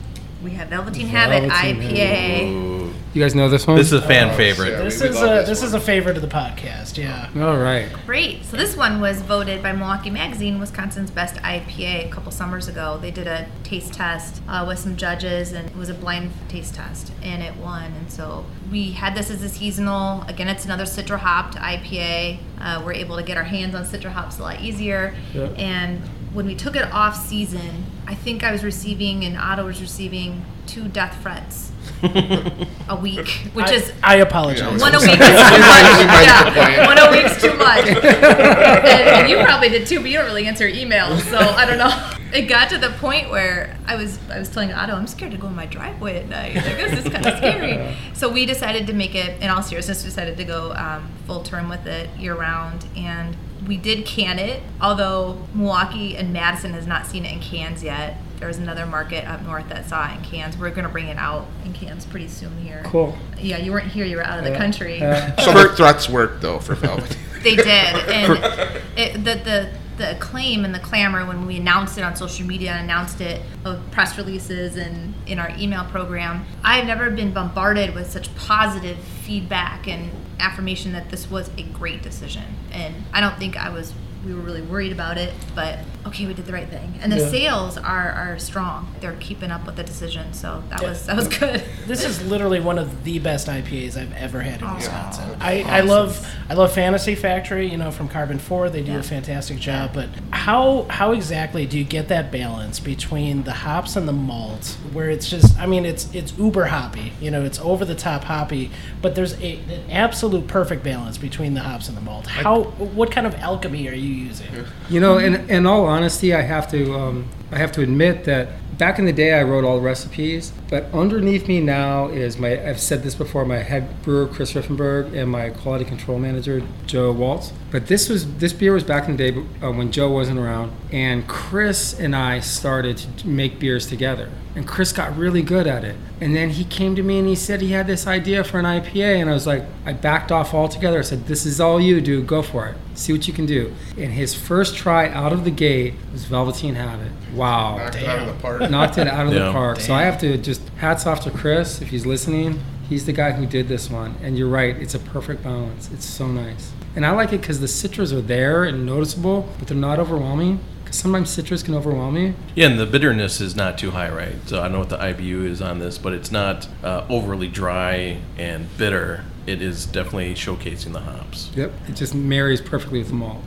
We have Velveteen Habit Velveteen IPA. You guys know this one? This is a fan Oh, favorite. yeah. This we is love a this this is a favorite of the podcast. Yeah. All right. Great. So this one was voted by Milwaukee Magazine Wisconsin's best IPA a couple summers ago. They did a taste test uh, with some judges, and it was a blind taste test, and it won. And so we had this as a seasonal. Again, it's another Citra hopped IPA. Uh, we're able to get our hands on Citra hops a lot easier. Yeah. And when we took it off season, I think I was receiving, and Otto was receiving two death threats a week, (laughs) which I, is I apologize. one a week is too (laughs) much. Yeah, one a week's too much. (laughs) and, and you probably did too, but you don't really answer emails, so I don't know. It got to the point where I was I was telling Otto, I'm scared to go in my driveway at night. Like this is kind of scary. So we decided to make it, in all seriousness, decided to go um, full term with it year round, and we did can it. Although Milwaukee and Madison has not seen it in cans yet. There's another market up north that saw it in cans. We're gonna bring it out in cans pretty soon here. Cool. Yeah, you weren't here. You were out of the Yeah. country. Uh, So the threats worked though for Velvet. (laughs) They did, and (laughs) it, the the the acclaim and the clamor when we announced it on social media and announced it of press releases and in our email program. I've never been bombarded with such positive feedback and affirmation that this was a great decision. And I don't think I was we were really worried about it, but okay, we did the right thing. And the Yeah. sales are are strong. They're keeping up with the decision, so that was that was good. (laughs) This is literally one of the best IPAs I've ever had in Wisconsin. I, I love I love Fantasy Factory, you know, from Karben4. They do Yeah. a fantastic job. But how how exactly do you get that balance between the hops and the malt, where it's just I mean it's it's uber hoppy, you know, it's over the top hoppy, but there's a, an absolute perfect balance between the hops and the malt. How what kind of alchemy are you You know, in, in all honesty, I have to um, I have to admit that back in the day I wrote all the recipes, but underneath me now is my I've said this before my head brewer Chris Riffenberg and my quality control manager Joe Waltz. But this was this beer was back in the day uh, when Joe wasn't around, and Chris and I started to make beers together. And Chris got really good at it. And then he came to me and he said he had this idea for an IPA, and I was like, I backed off altogether. I said, "This is all you, dude. Go for it. See what you can do." And his first try out of the gate was Velveteen Habit. Wow Knocked it out of the park. (laughs) knocked it out of Yeah. the park. So I have to just hats off to Chris if he's listening. He's the guy who did this one, and you're right. It's a perfect balance. It's so nice, and I like it because the citras are there and noticeable, but they're not overwhelming. Because sometimes citrus can overwhelm you. Yeah, and the bitterness is not too high, right? So I don't know what the IBU is on this, but it's not uh, overly dry and bitter. It is definitely showcasing the hops. Yep, it just marries perfectly with the malt.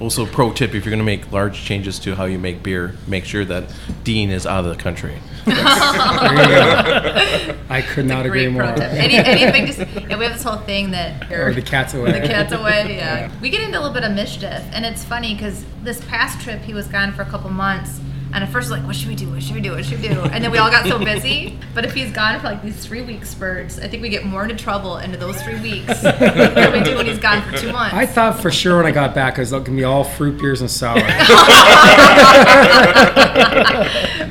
Also, pro tip: if you're going to make large changes to how you make beer, make sure that Dean is out of the country. There you go. (laughs) I could not agree more. Any, anything just yeah, we have this whole thing that oh, Or the cat's away. the cat's away. (laughs) Yeah, we get into a little bit of mischief, and it's funny because this past trip he was gone for a couple months. And at first, like, what should we do? What should we do? What should we do? And then we all got so (laughs) busy. But if he's gone for like these three week spurts, I think we get more into trouble into those three weeks (laughs) than we do when he's gone for two months. I thought for sure when I got back it was going to be all fruit beers and sour. (laughs)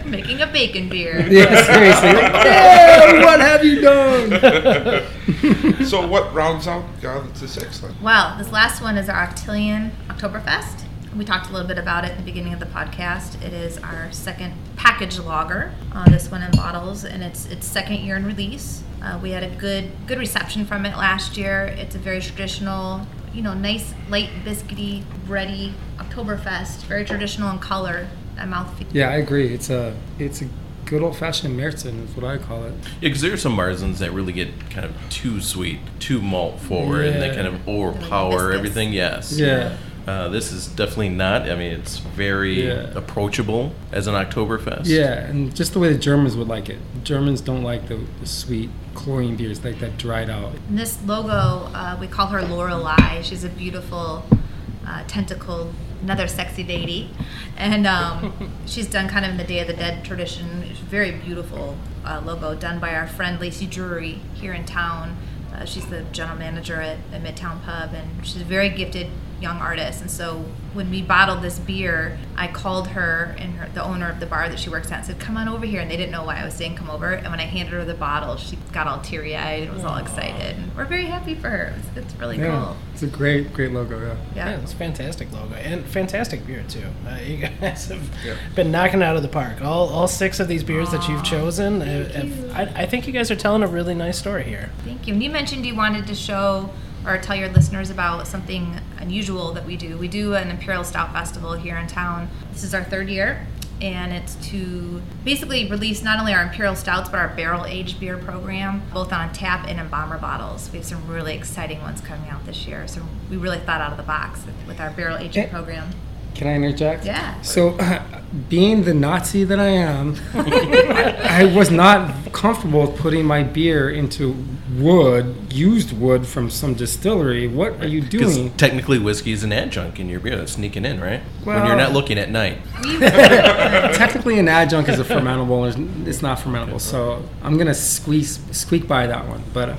Making a bacon beer. Yeah, seriously. Dad, what have you done? So what rounds out uh, the six then? Well, this last one is our Octillion Oktoberfest. We talked a little bit about it in the beginning of the podcast. It is our second package lager. Uh, this one in bottles, and it's its second year in release. Uh, we had a good good reception from it last year. It's a very traditional, you know, nice light biscuity, bready Oktoberfest. Very traditional in color and mouthfeel. Yeah, I agree. It's a it's a good old fashioned Märzen is what I call it. Yeah, because there are some Marzens that really get kind of too sweet, too malt forward, and they kind of overpower Viscous. everything. Yes. Yeah. Uh, this is definitely not. I mean, it's very Yeah. approachable as an Oktoberfest. Yeah, and just the way the Germans would like it. The Germans don't like the, the sweet chlorine beers like that dried out. And this logo, uh, we call her Lorelei. She's a beautiful, uh, tentacled, another sexy lady. And um, (laughs) she's done kind of in the Day of the Dead tradition. It's a very beautiful uh, logo done by our friend Lacey Drury here in town. Uh, she's the general manager at, at Midtown Pub, and she's a very gifted young artist. And so when we bottled this beer, I called her and her, the owner of the bar that she works at and said, "Come on over here." And they didn't know why I was saying come over. And when I handed her the bottle, she got all teary eyed and was all excited. And we're very happy for her. It's, it's really Yeah, cool. it's a great, great logo. Yeah. Yeah, Yeah. it's a fantastic logo and fantastic beer too. Uh, you guys have been knocking it out of the park. All, all six of these beers that you've chosen, uh, have- I, I think you guys are telling a really nice story here. Thank you. And you mentioned you wanted to show or tell your listeners about something unusual that we do. We do an Imperial Stout Festival here in town. This is our third year, and it's to basically release not only our Imperial Stouts, but our barrel aged beer program, both on tap and in bomber bottles. We have some really exciting ones coming out this year. So we really thought out of the box with our barrel aging Eh. program. Can I interject? Yeah. So, (laughs) being the Nazi that I am, (laughs) I was not comfortable putting my beer into wood, used wood from some distillery. What are you doing? technically, whiskey is an adjunct in your beer that's sneaking in, right? when you're not looking at night. (laughs) Technically, an adjunct is a fermentable. It's not fermentable, so I'm gonna squeeze squeak by that one. But,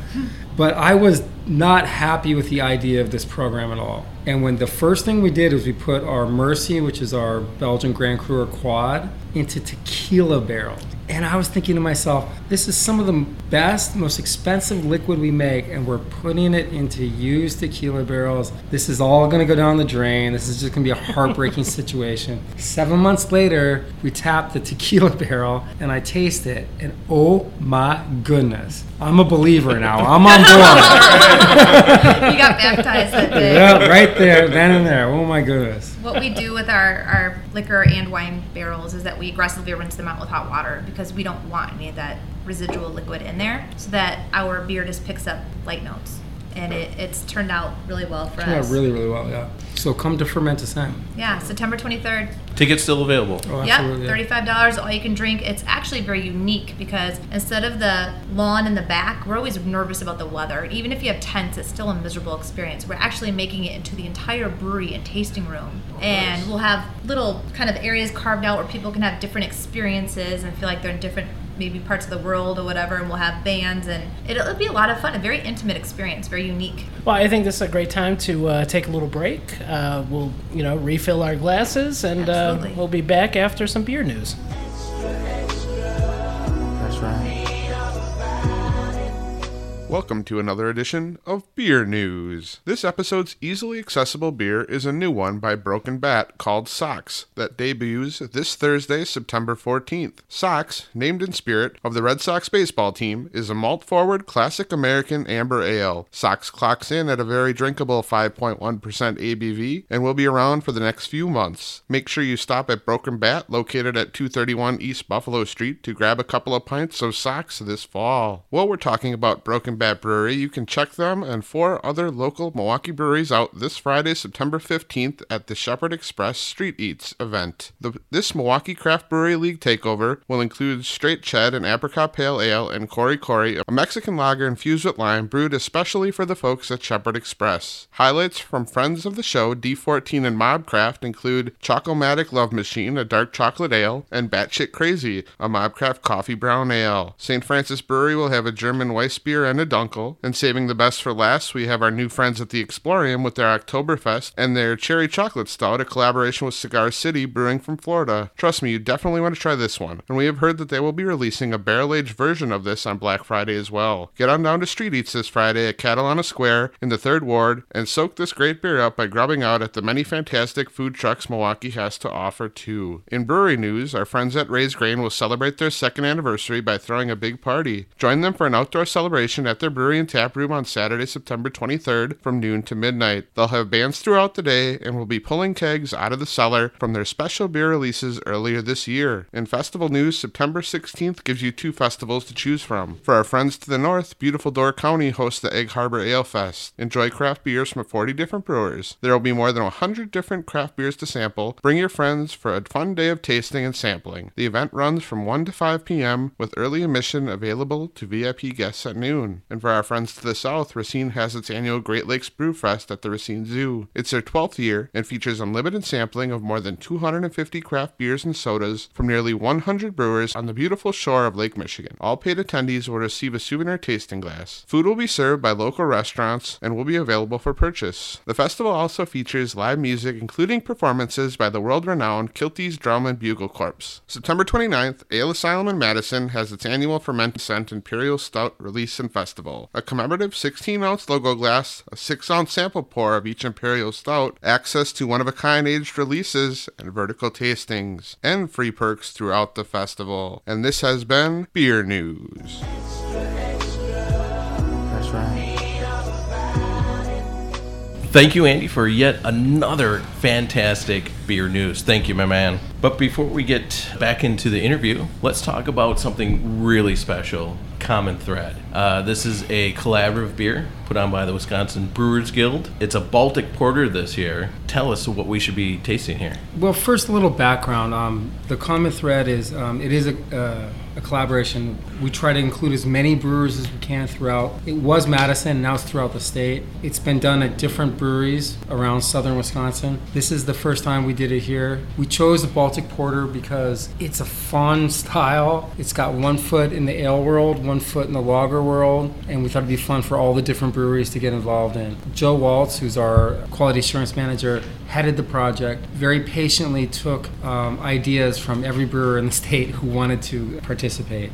but I was not happy with the idea of this program at all. And when the first thing we did was we put our Mercy, which is our Belgian Grand Cru quad, into tequila barrels. And I was thinking to myself, this is some of the best, most expensive liquid we make, and we're putting it into used tequila barrels. This is all going to go down the drain. This is just going to be a heartbreaking (laughs) situation. Seven months later, we tap the tequila (laughs) barrel, and I taste it, and oh my goodness, I'm a believer now. I'm on board. (laughs) you got baptized that day. yeah, right there, then and there. Oh my goodness. what we do with our, our liquor and wine barrels is that we aggressively rinse them out with hot water because we don't want any of that residual liquid in there so that our beer just picks up light notes. And it, it's turned out really well for Turned out really, really well. Yeah. So come to Ferment Ascent. yeah, September 23rd. Tickets still available. Oh, absolutely. Yep, $35, all you can drink. It's actually very unique because instead of the lawn in the back, we're always nervous about the weather. Even if you have tents, it's still a miserable experience. We're actually making it into the entire brewery and tasting room. Oh, and we'll have little kind of areas carved out where people can have different experiences and feel like they're in different maybe parts of the world or whatever and we'll have bands and it'll, it'll be a lot of fun a very intimate experience very unique Well, I think this is a great time to uh, take a little break. Uh, we'll, you know, refill our glasses, and uh, we'll be back after some beer news. Welcome to another edition of Beer News. This episode's easily accessible beer is a new one by Broken Bat called Socks that debuts this Thursday, September 14th. Socks, named in spirit of the Red Sox baseball team, is a malt forward classic American amber ale. Socks clocks in at a very drinkable 5.1% ABV and will be around for the next few months. Make sure you stop at Broken Bat, located at 231 East Buffalo Street, to grab a couple of pints of socks this fall. While we're talking about Broken Bat Brewery, you can check them and four other local Milwaukee breweries out this Friday, September 15th at the Shepherd Express Street Eats event. The, this Milwaukee Craft Brewery League takeover will include Straight Ched and Apricot Pale Ale and Cory Cory, a Mexican lager infused with lime brewed especially for the folks at Shepherd Express. Highlights from friends of the show, D14 and Mobcraft, include Chocomatic Love Machine, a dark chocolate ale, and Batshit Crazy, a Mobcraft coffee brown ale. St. Francis Brewery will have a German Weissbier and a Dunkel. And saving the best for last, we have our new friends at the Explorium with their Oktoberfest and their Cherry Chocolate Stout, a collaboration with Cigar City Brewing from Florida. Trust me, you definitely want to try this one. And we have heard that they will be releasing a barrel aged version of this on Black Friday as well. Get on down to Street Eats this Friday at Catalano Square in the 3rd Ward and soak this great beer up by grubbing out at the many fantastic food trucks Milwaukee has to offer too. In brewery news, our friends at Raised Grain will celebrate their second anniversary by throwing a big party. Join them for an outdoor celebration at their brewery and tap room on Saturday, September 23rd from noon to midnight. They'll have bands throughout the day and will be pulling kegs out of the cellar from their special beer releases earlier this year. In festival news, September 16th gives you two festivals to choose from. For our friends to the north, beautiful Door County hosts the Egg Harbor Ale Fest. Enjoy craft beers from 40 different brewers. There will be more than 100 different craft beers to sample. Bring your friends for a fun day of tasting and sampling. The event runs from 1 to 5 p.m. with early admission available to VIP guests at noon. And for our friends to the south, Racine has its annual Great Lakes Brew Fest at the Racine Zoo. It's their 12th year and features unlimited sampling of more than 250 craft beers and sodas from nearly 100 brewers on the beautiful shore of Lake Michigan. All paid attendees will receive a souvenir tasting glass. Food will be served by local restaurants and will be available for purchase. The festival also features live music, including performances by the world renowned Kilties Drum and Bugle Corps. September 29th, Ale Asylum in Madison has its annual Ferment Ascent Imperial Stout release and festival. A commemorative 16 ounce logo glass, a 6 ounce sample pour of each Imperial Stout, access to one of a kind aged releases and vertical tastings, and free perks throughout the festival. And this has been Beer News. That's right. Thank you, Andy, for yet another fantastic beer news. Thank you, my man. But before we get back into the interview, let's talk about something really special Common Thread. Uh, this is a collaborative beer put on by the Wisconsin Brewers Guild. It's a Baltic Porter this year. Tell us what we should be tasting here. Well, first, a little background. Um, the common thread is um, it is a, uh, a collaboration. We try to include as many brewers as we can throughout. It was Madison, now it's throughout the state. It's been done at different breweries around southern Wisconsin. This is the first time we did it here. We chose the Baltic Porter because it's a fun style. It's got one foot in the ale world, one foot in the lager world, and we thought it'd be fun for all the different breweries to get involved in. Joe Waltz, who's our quality assurance manager, headed the project, very patiently took um, ideas from every brewer in the (laughs) state who wanted to participate.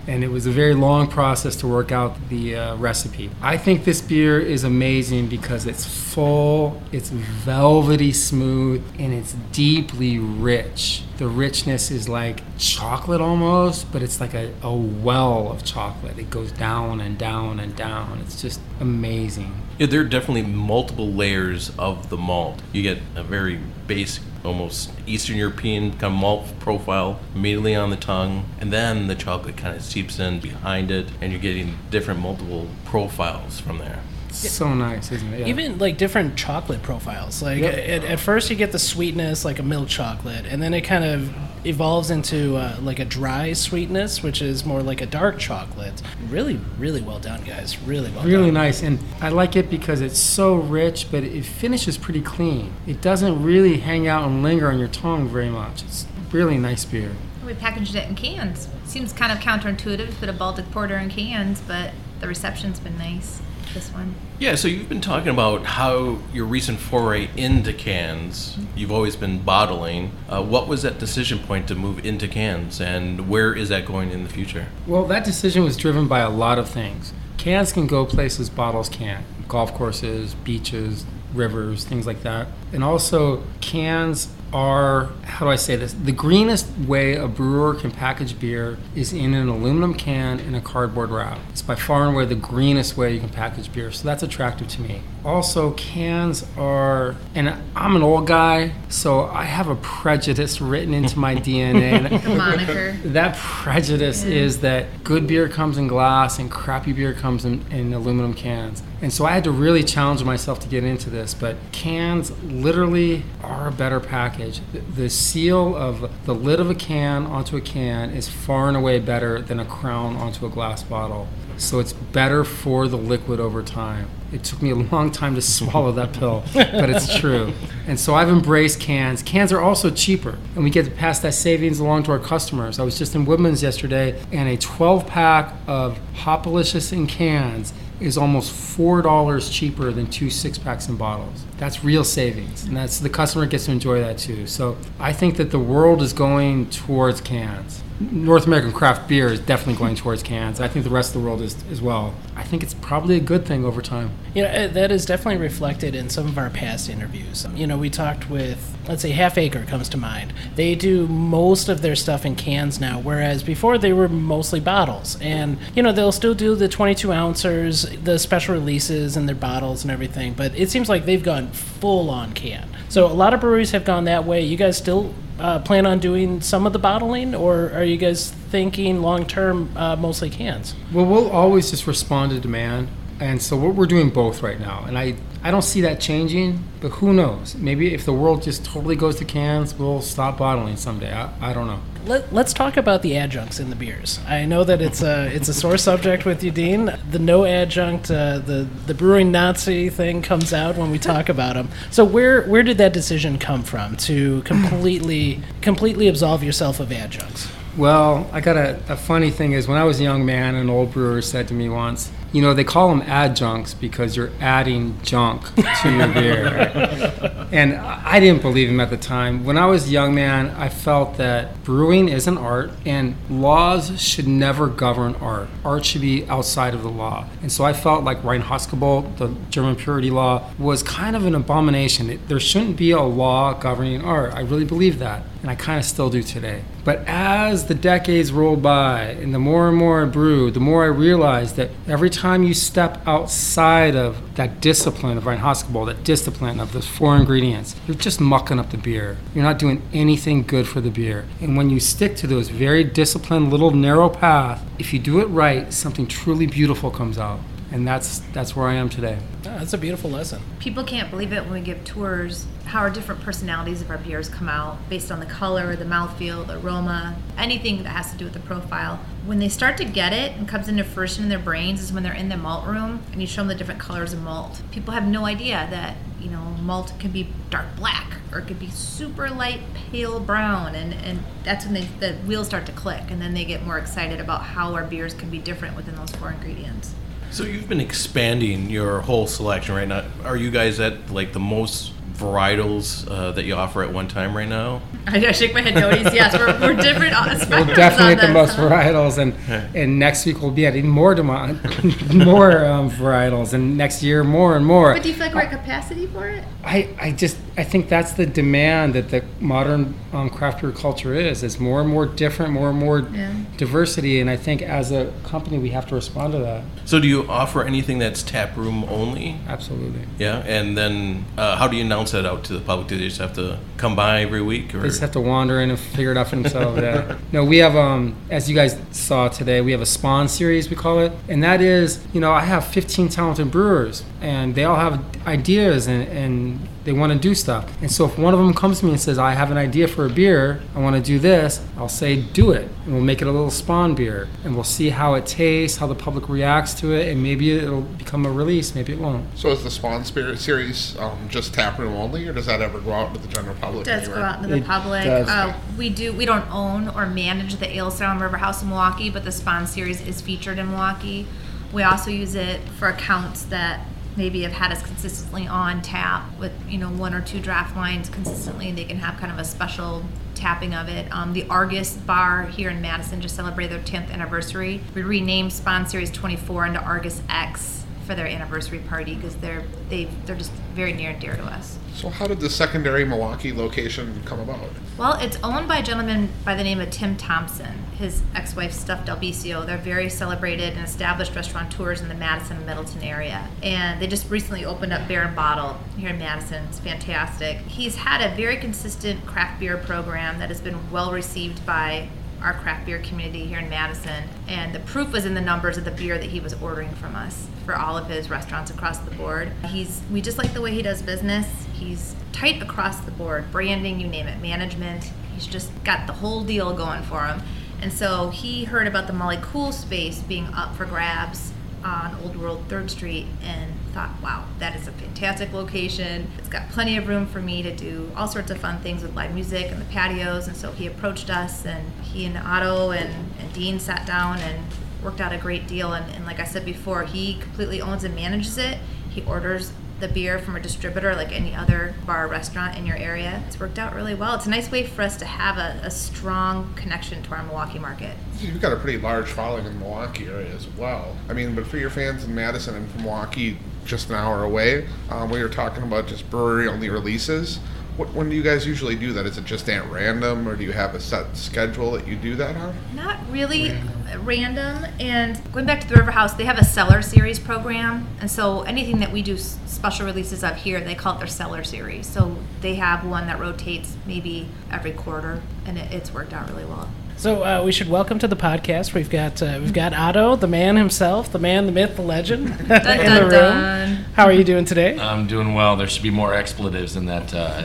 And it was a very long process to work out the uh, recipe. I think this beer is amazing because it's full, it's velvety smooth, and it's deeply rich. The richness is like chocolate almost, but it's like a, a well of chocolate. It goes down and down and down. It's just amazing. Yeah, there are definitely multiple layers of the malt. You get a very basic, almost Eastern European kind of malt profile immediately on the tongue, and then the chocolate kind of seeps in behind it, and you're getting different multiple profiles from there. So nice, isn't it? Yeah. Even like different chocolate profiles. Like Yep. at, at first you get the sweetness like a milk chocolate, and then it kind of evolves into uh, like a dry sweetness, which is more like a dark chocolate. Really, really well done, guys. Really well really done. nice and i like it because it's so rich but it finishes pretty clean it doesn't really hang out and linger on your tongue very much it's really nice beer We packaged it in cans. Seems kind of counterintuitive to put a Baltic Porter in cans, but the reception's been nice. This one. Yeah, so you've been talking about how your recent foray into cans, you've always been bottling. Uh, what was that decision point to move into cans, and where is that going in the future? well that decision was driven by a lot of things cans can go places bottles can't golf courses beaches rivers things like that and also cans are how do i say this? The greenest way a brewer can package beer is in an aluminum can in a cardboard wrap. It's by far and away the greenest way you can package beer so that's attractive to me also cans are and i'm an old guy so i have a prejudice written into my dna (laughs) The moniker. that prejudice is that good beer comes in glass and crappy beer comes in, in aluminum cans. And so I had to really challenge myself to get into this. But cans literally are a better package. The, the seal of the lid of a can onto a can is far and away better than a crown onto a glass bottle. So it's better for the liquid over time. It took me a (laughs) long time to swallow that pill, but it's true. And so I've embraced cans. Cans are also cheaper, and we get to pass that savings along to our customers. I was just in Woodman's yesterday, and a 12 pack of Hopalicious in cans is almost four dollars cheaper than two six packs and bottles. That's real savings, and that's the customer gets to enjoy that too. So I think that the world is going towards cans. North American craft beer is definitely going towards cans. I think the rest of the world is as well. I think it's probably a good thing over time. You know, uh, that is definitely reflected in some of our past interviews. You know, we talked with, let's say, Half Acre comes to mind. They do most of their stuff in cans now, whereas before they were mostly bottles. And, you know, they'll still do the 22 ouncers, the special releases, and their bottles and everything, but it seems like they've gone full on can. So a lot of breweries have gone that way. You guys still uh, plan on doing some of the bottling, or are you guys thinking long term uh, mostly cans? Well, we'll always just respond to demand. And so we're, we're doing both right now. And I, I don't see that changing, but who knows? Maybe if the world just totally goes to cans, we'll stop bottling someday. I, I don't know. Let, let's talk about the adjuncts in the beers. I know that it's a it's a sore subject with you, Dean. The no adjunct, uh, the the brewing Nazi thing comes out when we talk about them. So where where did that decision come from to completely completely absolve yourself of adjuncts? Well, I got a, a funny thing is when I was a young man, an old brewer said to me once, you know, they call them adjuncts because you're adding junk to your beer. (laughs) and I didn't believe him at the time. When I was a young man, I felt that brewing is an art and laws should never govern art. Art should be outside of the law. And so I felt like Reinheitsgebot, the German purity law, was kind of an abomination. It, there shouldn't be a law governing art. I really believe that. And I kind of still do today. But as the decades roll by and the more and more I brew, the more I realize that every time you step outside of that discipline of Reinheitsgebot, that discipline of those four ingredients, you're just mucking up the beer. You're not doing anything good for the beer. And when you stick to those very disciplined little narrow path, if you do it right, something truly beautiful comes out. And that's that's where I am today. Oh, that's a beautiful lesson. People can't believe it when we give tours how our different personalities of our beers come out based on the color, the mouthfeel, the aroma, anything that has to do with the profile. When they start to get it and comes into fruition in their brains is when they're in the malt room and you show them the different colors of malt. People have no idea that you know malt can be dark black or it could be super light pale brown and, and that's when they, the wheels start to click and then they get more excited about how our beers can be different within those four ingredients. So you've been expanding your whole selection right now. Are you guys at like the most varietals uh, that you offer at one time right now? (laughs) I gotta shake my head no. He's yes, we're, we're different. on- We're definitely at the most varietals, and and next week we'll be adding more demand, (laughs) more um, varietals, and next year more and more. But do you feel like we're at capacity for it? I, I just I think that's the demand that the modern um, craft beer culture is. It's more and more different, more and more Yeah. diversity, and I think as a company we have to respond to that. So do you offer anything that's tap room only? Absolutely. Yeah, and then uh, how do you announce that out to the public? Do they just have to come by every week, or They just have to wander in and figure it out for themselves. yeah. (laughs) No, we have um as you guys saw today, we have a spawn series we call it, and that is you know I have 15 talented brewers, and they all have ideas and and they want to do stuff. And so if one of them comes to me and says I have an idea for a beer, I want to do this, I'll say do it, and we'll make it a little spawn beer, and we'll see how it tastes, how the public reacts to it, and maybe it'll become a release, maybe it won't. So is the Spawn Spirit series um, just taproom only, or does that ever go out to the general public? It does anywhere? go out to the It public. does. Uh, we do. We don't own or manage the Ale Asylum River House in Milwaukee, but the Spawn series is featured in Milwaukee. We also use it for accounts that maybe have had us consistently on tap with you know one or two draft lines consistently. They can have kind of a special tapping of it. Um, the Argus Bar here in Madison just celebrated their 10th anniversary. We renamed Spawn Series 24 into Argus X for their anniversary party because they're they they're just very near and dear to us. So how did the secondary Milwaukee location come about? Well, it's owned by a gentleman by the name of Tim Thompson. His ex-wife, Stuff Delbicio. They're very celebrated and established restaurateurs in the Madison and Middleton area. And they just recently opened up Bear and Bottle here in Madison. It's fantastic. He's had a very consistent craft beer program that has been well received by our craft beer community here in Madison. And the proof was in the numbers of the beer that he was ordering from us for all of his restaurants across the board. He's we just like the way he does business. He's tight across the board, branding, you name it, management. He's just got the whole deal going for him. And so he heard about the Molly Cool space being up for grabs on Old World 3rd Street and thought, wow, that is a fantastic location. It's got plenty of room for me to do all sorts of fun things with live music and the patios. And so he approached us, and he and Otto and, and Dean sat down and worked out a great deal. And, and like I said before, he completely owns and manages it. He orders the beer from a distributor like any other bar or restaurant in your area. It's worked out really well. It's a nice way for us to have a, a strong connection to our Milwaukee market. You've got a pretty large following in the Milwaukee area as well. I mean, but for your fans in Madison and from Milwaukee, just an hour away, um, we were talking about just brewery only releases. What, when do you guys usually do that? Is it just at random, or do you have a set schedule that you do that on? Not really random. And going back to the River House, they have a cellar series program. And so anything that we do special releases of here, they call it their cellar series. So they have one that rotates maybe every quarter, and it, it's worked out really well. So uh, we should welcome to the podcast. We've got uh, we've got Otto, the man himself, the man, the myth, the legend, (laughs) in the room. dun. How are you doing today? I'm doing well. There should be more expletives in that uh.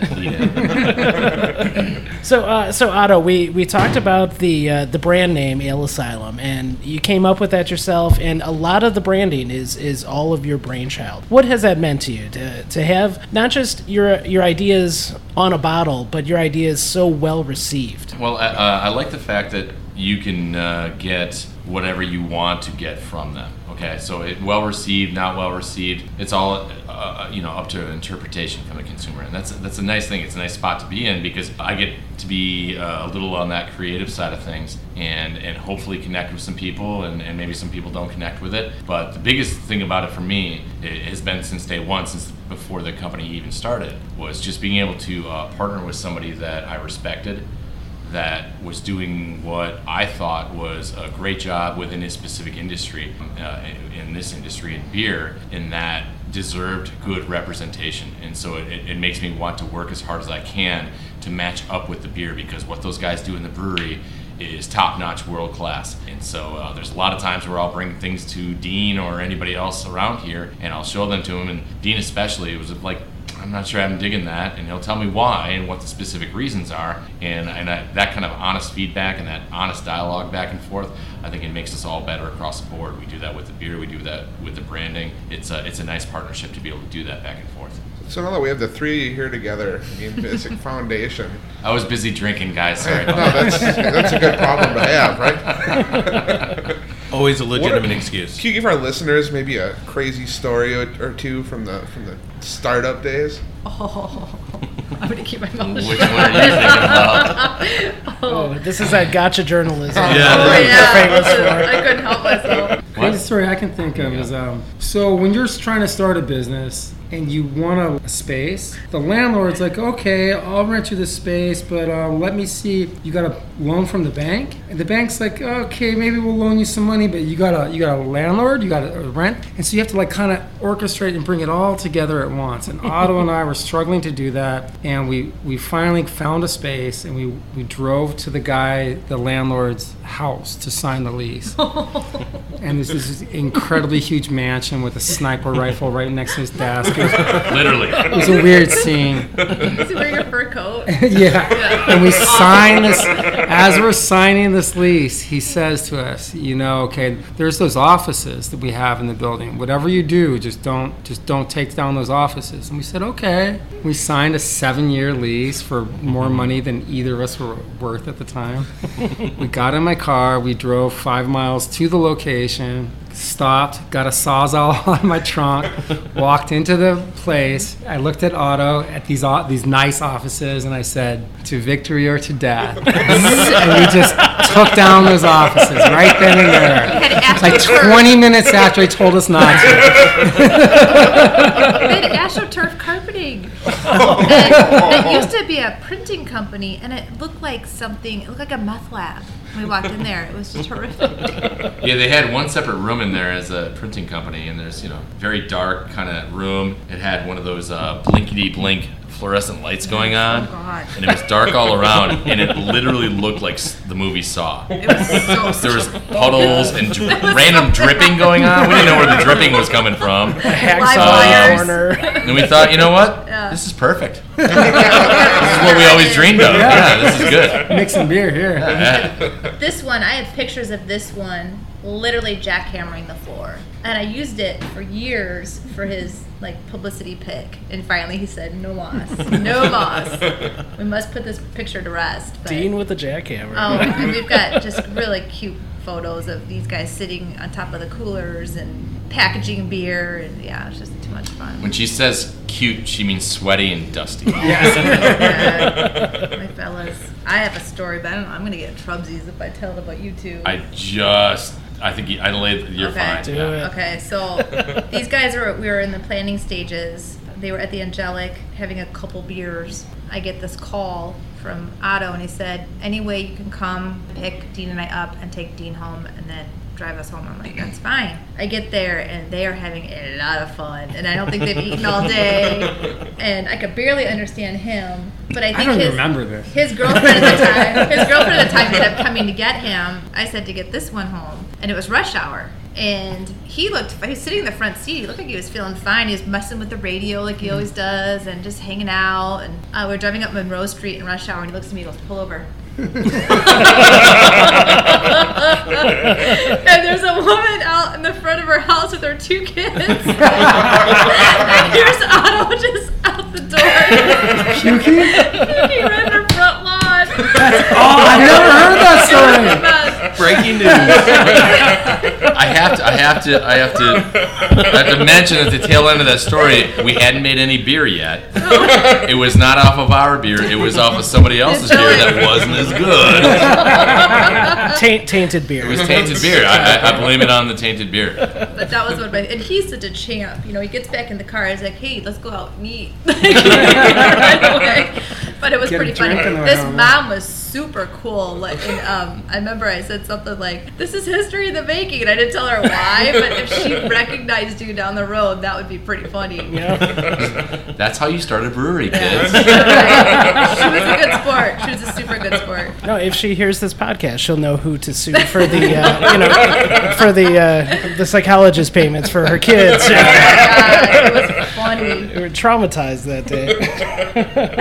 (laughs) So, uh, so Otto, we, we talked about the uh, the brand name Ale Asylum, and you came up with that yourself. And a lot of the branding is is all of your brainchild. What has that meant to you to, to have not just your your ideas on a bottle, but your ideas so well received? well, I, uh, I like the fact that you can uh, get whatever you want to get from them. Okay, so it, well received, not well received, it's all uh, you know up to interpretation from the consumer, and that's that's a nice thing. It's a nice spot to be in because I get to be uh, a little on that creative side of things, and and hopefully connect with some people, and, and maybe some people don't connect with it. But the biggest thing about it for me it has been since day one, since before the company even started, was just being able to uh, partner with somebody that I respected that was doing what I thought was a great job within his specific industry, uh, in, this industry in beer, in that deserved good representation. And so it, it, makes me want to work as hard as I can to match up with the beer because what those guys do in the brewery is top notch, world class. And so uh, there's a lot of times where I'll bring things to Dean or anybody else around here and I'll show them to him. And Dean, especially, it was like, I'm not sure I'm digging that, and he'll tell me why and what the specific reasons are, and and I, that kind of honest feedback and that honest dialogue back and forth, I think it makes us all better across the board. We do that with the beer, we do that with the branding. It's a it's a nice partnership to be able to do that back and forth. So now that we have the three here together, I mean, basic (laughs) foundation. I was busy drinking, guys. Sorry (laughs) no, that's that's a good problem to have, right? (laughs) Always a legitimate What- excuse. Can you give our listeners maybe a crazy story or, or two from the from the startup days? Oh, (laughs) I'm going to keep my mouth Which shut. one are you thinking about? (laughs) Oh, this is that gotcha journalism. Oh, Yeah. yeah. I couldn't help myself. Crazy story I can think of is um, so when you're trying to start a business and you want a, space, the landlord's like, okay, I'll rent you the space, but um, let me see. You got a loan from the bank, and the bank's like, okay, maybe we'll loan you some money, but you got a you got a landlord, you got a, rent, and so you have to like kind of orchestrate and bring it all together at once. And (laughs) Otto and I were struggling to do that, and we we finally found a space, and we we drove to the guy, the landlord's house to sign the lease (laughs) and this is this incredibly huge mansion with a sniper rifle right next to his desk. It was, (laughs) Literally. it was a weird scene. Is he wearing a fur coat? (laughs) yeah. And we (laughs) sign this as we're signing this lease, he says to us, you know, okay, there's those offices that we have in the building. Whatever you do, just don't just don't take down those offices. And we said, okay. We signed a seven year lease for more money than either of us were worth at the time. we got in my car, we drove five miles to the location, stopped, got a sawzall (laughs) on my trunk, walked into the place. I looked at Otto at these these nice offices, and I said, "To victory or to death." (laughs) and we just took down those offices right then and there. Astro Like Turf. 20 minutes after he told us not to. They had AstroTurf carpeting. (laughs) and it used to be a printing company, and it looked like something. It looked like a meth lab. We walked in there, it was just horrific. (laughs) Yeah, they had one separate room in there as a printing company, and there's you know very dark kind of room. It had one of those uh, blinkety blink fluorescent lights going on, Oh, God. and it was dark all (laughs) around, and it literally looked like s- the movie Saw. It was so. There was puddles and (laughs) dri- random dripping going on. We didn't know where the dripping was coming from, (laughs) Hacksaw wires. corner. and we thought, you know what? Yeah. This is perfect. this is what we always dreamed of. Yeah, this is good. Mixing beer here. Yeah. This one, I have pictures of this one literally jackhammering the floor. And I used it for years for his like publicity pick. And finally he said, No moss. No (laughs) moss. We must put this picture to rest. But, Dean with the jackhammer. Oh, and (laughs) we've got just really cute photos of these guys sitting on top of the coolers and packaging beer, and yeah, it's just too much fun. When she says cute, she means sweaty and dusty. (laughs) Yeah, my fellas, I have a story, but I don't know. I'm gonna get trubsies if I tell it about you two. I just, I think you, I laid. You're Okay. fine. Do yeah. it. Okay, so (laughs) these guys were we were in the planning stages. They were at the Angelic having a couple beers. I get this call from Otto, and he said, "Any way you can come pick Dean and I up and take Dean home, and then." Drive us home. I'm like, that's fine. I get there and they are having a lot of fun, and I don't think they've eaten all day, (laughs) and I could barely understand him. But I I think don't his, remember this. his girlfriend at the time, his girlfriend at the time ended up coming to get him. I said to get this one home, and it was rush hour. And he looked, he was sitting in the front seat. He looked like he was feeling fine. He was messing with the radio like he always does and just hanging out. And uh, we're driving up Monroe Street in rush hour, and he looks at me and goes, Pull over. And there's a woman out in the front of her house with her two kids. and here's Otto just out the door. Puking? Puking right in her front lawn. Oh, I never heard that story. Mess. Breaking news. I have to. I have to. I have to. I have to mention at the tail end of that story, we hadn't made any beer yet. It was not off of our beer. It was off of somebody else's beer that wasn't as good. Taint, tainted beer. It was tainted beer. I, I, I blame it on the tainted beer. But that was one of my, and he's such a champ. You know, he gets back in the car. He's like, "Hey, let's go out and eat." (laughs) (laughs) right away. But it was Get pretty funny. drink in the way This home. mom was super cool. Like, and, um, I remember I said something like, "This is history in the making," and I didn't tell her why. (laughs) But if she recognized you down the road, that would be pretty funny. Yeah. That's how you start a brewery, kids. (laughs) she was a good sport. She was a super good sport. No, if she hears this podcast, she'll know who to sue for the uh, you know for the uh, the psychologist payments for her kids. God, it was funny. We were traumatized that day.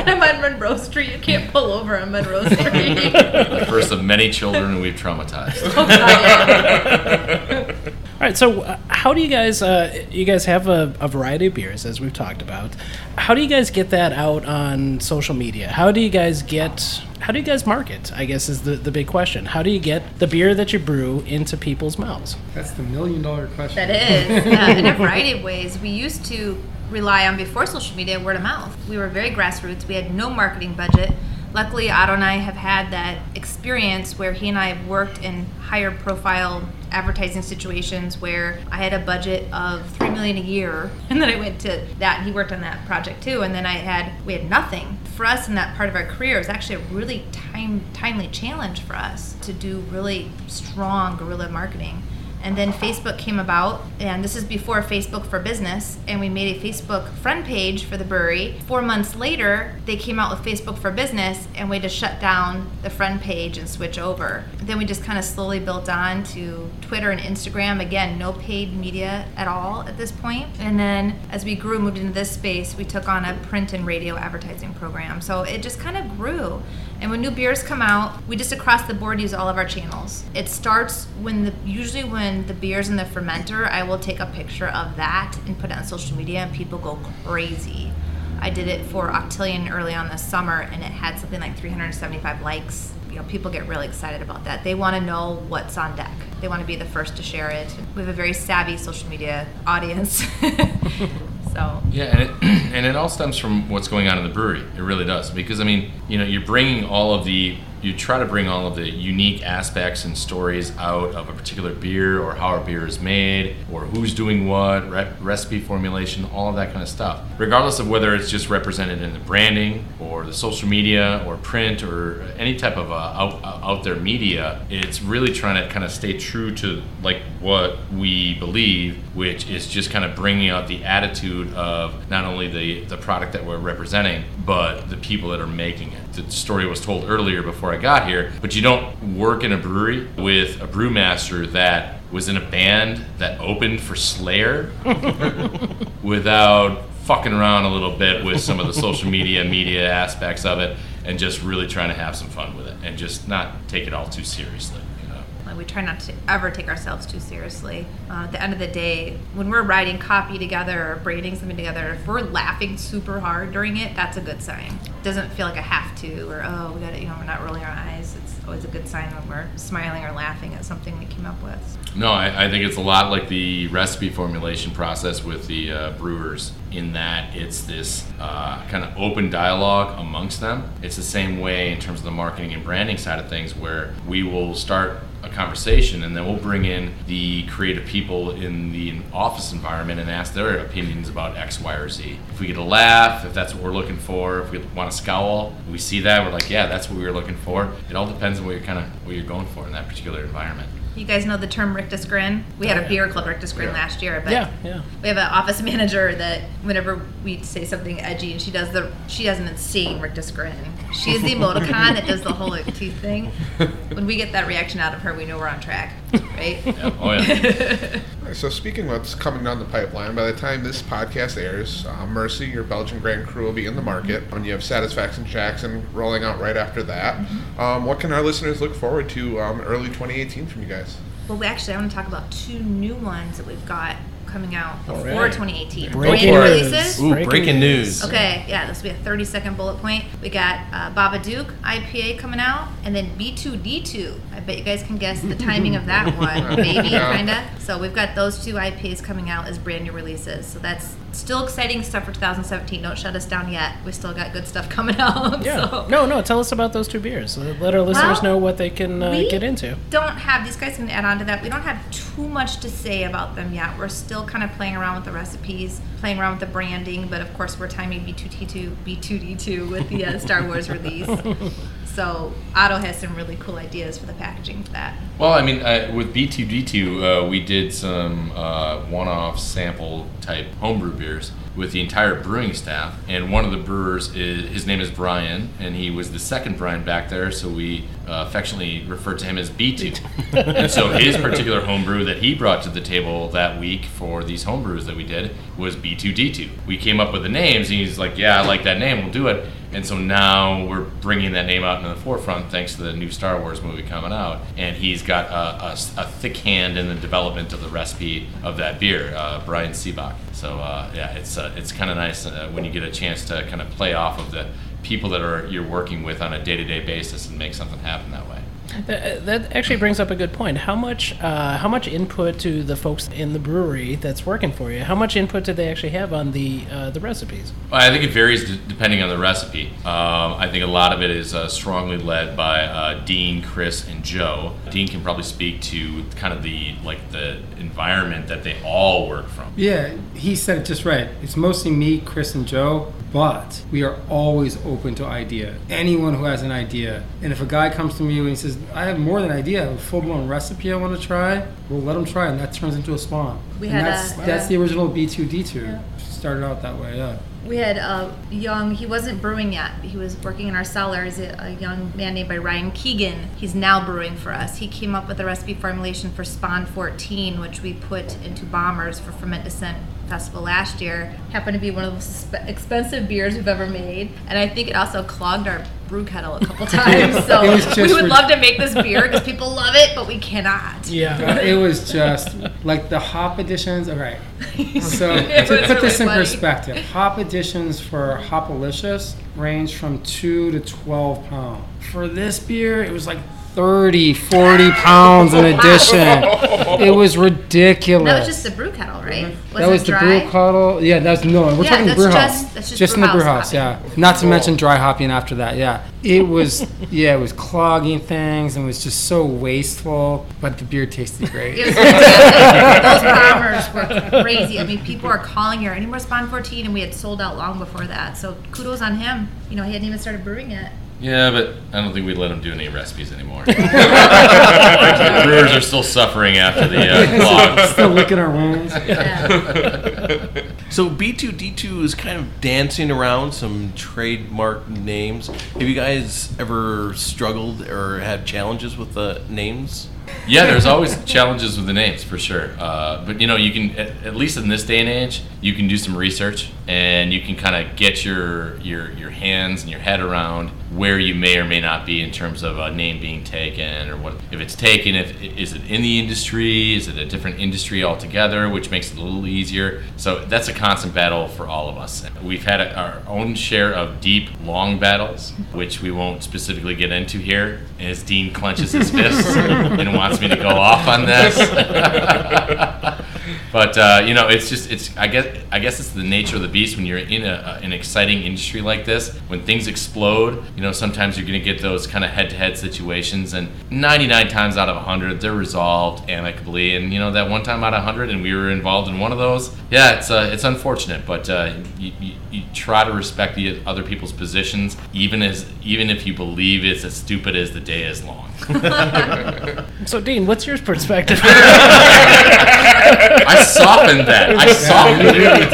(laughs) I'm on Monroe Street. You can't pull over on Monroe Street. (laughs) The first of many children we've traumatized. (laughs) God, yeah. All right, so uh, how do you guys? Uh, you guys have a, a variety of beers, as we've talked about. How do you guys get that out on social media? How do you guys get? How do you guys market? I guess is the, the big question. How do you get the beer that you brew into people's mouths? That's the million dollar question. That is, yeah, in a variety of ways. We used to rely on before social media word of mouth. We were very grassroots. We had no marketing budget. Luckily, Otto and I have had that experience where he and I have worked in higher profile advertising situations where I had a budget of three million a year, (laughs) and then I went to that. He worked on that project too, and then I had we had nothing. For us in that part of our career, it was actually a really time timely challenge for us to do really strong guerrilla marketing. And then Facebook came about, and this is before Facebook for Business, and we made a Facebook friend page for the brewery. Four months later, they came out with Facebook for Business, and we had to shut down the friend page and switch over. Then we just kind of slowly built on to Twitter and Instagram. Again, no paid media at all at this point. And then as we grew, moved into this space, we took on a print and radio advertising program. So it just kind of grew. And when new beers come out, we just across the board use all of our channels. It starts when the usually when the beer's in the fermenter, I will take a picture of that and put it on social media, and people go crazy. I did it for Octillion early on this summer, and it had something like 375 likes. You know, people get really excited about that. They want to know what's on deck. They want to be the first to share it. We have a very savvy social media audience. (laughs) so Yeah, and it (clears throat) and it all stems from what's going on in the brewery. It really does because I mean, you know, you're bringing all of the you try to bring all of the unique aspects and stories out of a particular beer or how a beer is made or who's doing what, re- recipe formulation, all of that kind of stuff. Regardless of whether it's just represented in the branding or the social media or print or any type of uh, out, out there media, it's really trying to kind of stay true to like what we believe, which is just kind of bringing out the attitude of not only the, the product that we're representing, but the people that are making it. The story was told earlier before I got here, but you don't work in a brewery with a brewmaster that was in a band that opened for Slayer (laughs) without fucking around a little bit with some of the social media media aspects of it and just really trying to have some fun with it and just not take it all too seriously. Like, we try not to ever take ourselves too seriously. Uh, at the end of the day, when we're writing copy together or braiding something together, if we're laughing super hard during it, that's a good sign. It doesn't feel like a have to or oh we got to you know we're not rolling our eyes. It's always a good sign when we're smiling or laughing at something we came up with. No, I, I think it's a lot like the recipe formulation process with the uh, brewers, in that it's this uh, kind of open dialogue amongst them. It's the same way in terms of the marketing and branding side of things, where we will start a conversation and then we'll bring in the creative people in the office environment and ask their opinions about X, Y, or Z. If we get a laugh, if that's what we're looking for, if we want to scowl, we see that, we're like, yeah, that's what we were looking for. It all depends on what you're kind of what you're going for in that particular environment. You guys know the term Rictus Grin? We had Oh, a beer called Rictus Grin last year, but Yeah, yeah. we have an office (laughs) manager that whenever we say something edgy and she does the she has an insane Rictus Grin. She is the emoticon that does the whole like, teeth thing. When we get that reaction out of her, we know we're on track, right? (laughs) Yeah. Oh yeah. So speaking of what's coming down the pipeline, by the time this podcast airs, uh, Mercy, your Belgian Grand Cru, will be in the market, and you have Satisfaction Jackson rolling out right after that. Um, what can our listeners look forward to um, early 2018 from you guys? Well, we actually I want to talk about two new ones that we've got coming out before right. 2018. Breaking Brand news. releases. Ooh, breaking news. Okay, yeah, this will be a 30 second bullet point. We got uh, Duke IPA coming out, and then B2D2. I bet you guys can guess the timing of that (laughs) one, maybe, Yeah. kinda. So we've got those two IPAs coming out as brand new releases. So that's still exciting stuff for 2017. Don't shut us down yet. We still got good stuff (laughs) coming out. Yeah. So. No, no. Tell us about those two beers. Let our listeners Well, know what they can uh, get into. don't have these guys can add on to that. We don't have too much to say about them yet. We're still kind of playing around with the recipes, playing around with the branding, but of course we're timing B2T2, B2D2 with the uh, Star Wars release. (laughs) So Otto has some really cool ideas for the packaging for that. Well, I mean, uh, with B2D2, uh, we did some uh, one-off sample type homebrew beers with the entire brewing staff, and one of the brewers is his name is Brian, and he was the second Brian back there, so we uh, affectionately refer to him as B2. (laughs) and so his particular homebrew that he brought to the table that week for these homebrews that we did was B2D2. We came up with the names, and he's like, "Yeah, I like that name. We'll do it." And so now we're bringing that name out into the forefront thanks to the new Star Wars movie coming out. And he's got a thick hand in the development of the recipe of that beer, uh, Brian Seabach. So uh, yeah, it's uh, it's kind of nice uh, when you get a chance to kind of play off of the people that are you're working with on a day-to-day basis and make something happen that way. That, that actually brings up a good point. How much, uh, how much input to the folks in the brewery that's working for you? How much input did they actually have on the uh, the recipes? Well, I think it varies d- depending on the recipe. Um, I think a lot of it is uh, strongly led by uh, Dean, Chris, and Joe. Dean can probably speak to kind of the like the environment that they all work from. Yeah, he said it just right. It's mostly me, Chris, and Joe, but we are always open to idea. Anyone who has an idea. And if a guy comes to me and he says, I have more than an idea, I have a full blown recipe I want to try, we'll let him try, and that turns into a spawn. We and had that's, a- that's uh, the original B2D2. Started out that way, yeah. We had a young, he wasn't brewing yet. He was working in our cellars. A a young man named by Ryan Keegan. He's now brewing for us. He came up with a recipe formulation for Spawn 14, which we put into bombers for Ferment Ascent Festival last year. Happened to be one of the most expensive beers we've ever made. And I think it also clogged our brew kettle a couple (laughs) times. So we would rid- love to make this beer because (laughs) people love it, but we cannot. Yeah. Uh, it was just like the hop additions. All right. (laughs) So to was put this in funny. perspective, hop additions for Hopalicious range from two to twelve pounds. For this beer, it was like 30, 40 pounds an addition. It was ridiculous. That was just the brew kettle, right? that was it the dry? brew kettle. Yeah, that's no. We're Yeah, talking that's brew just- house. that's just in brew the brew house house. Yeah. Not to mention dry hopping after that. Yeah. It was. (laughs) yeah, it was clogging things and was just so wasteful. But the beer tasted great. It was fantastic. (laughs) Those bombers were crazy. I mean, people are calling here, more Spawn 14? And we had sold out long before that. So kudos on him. You know, he hadn't even started brewing yet. Yeah, but I don't think we'd let them do any recipes anymore. (laughs) the brewers are still suffering after the uh, (laughs) clog. Still licking our wounds. (laughs) Yeah. So B2D2 is kind of dancing around some trademark names. Have you guys ever struggled or had challenges with the names? Yeah, there's always challenges with the names for sure. Uh, but you know, you can at, at least in this day and age, you can do some research and you can kind of get your your your hands and your head around where you may or may not be in terms of a name being taken or what if it's taken. If is it in the industry? Is it a different industry altogether, which makes it a little easier. So that's a constant battle for all of us. We've had a, our own share of deep, long battles, which we won't specifically get into here. As Dean clenches his fists (laughs) and wants me to go off on this. (laughs) but uh, you know, it's just it's I guess I guess it's the nature of the beast when you're in a, an exciting industry like this. When things explode, you know, sometimes you're going to get those kind of head-to-head situations, and 99 times out of 100, they're resolved amicably. And you know, that one time out of 100, and we were involved in one of those. Yeah, it's uh, it's unfortunate, but uh, you, you, you try to respect the other people's positions, even as even if you believe it's as stupid as the day is long. (laughs) (laughs) So, Dean, what's your perspective? (laughs) I softened that. I softened it.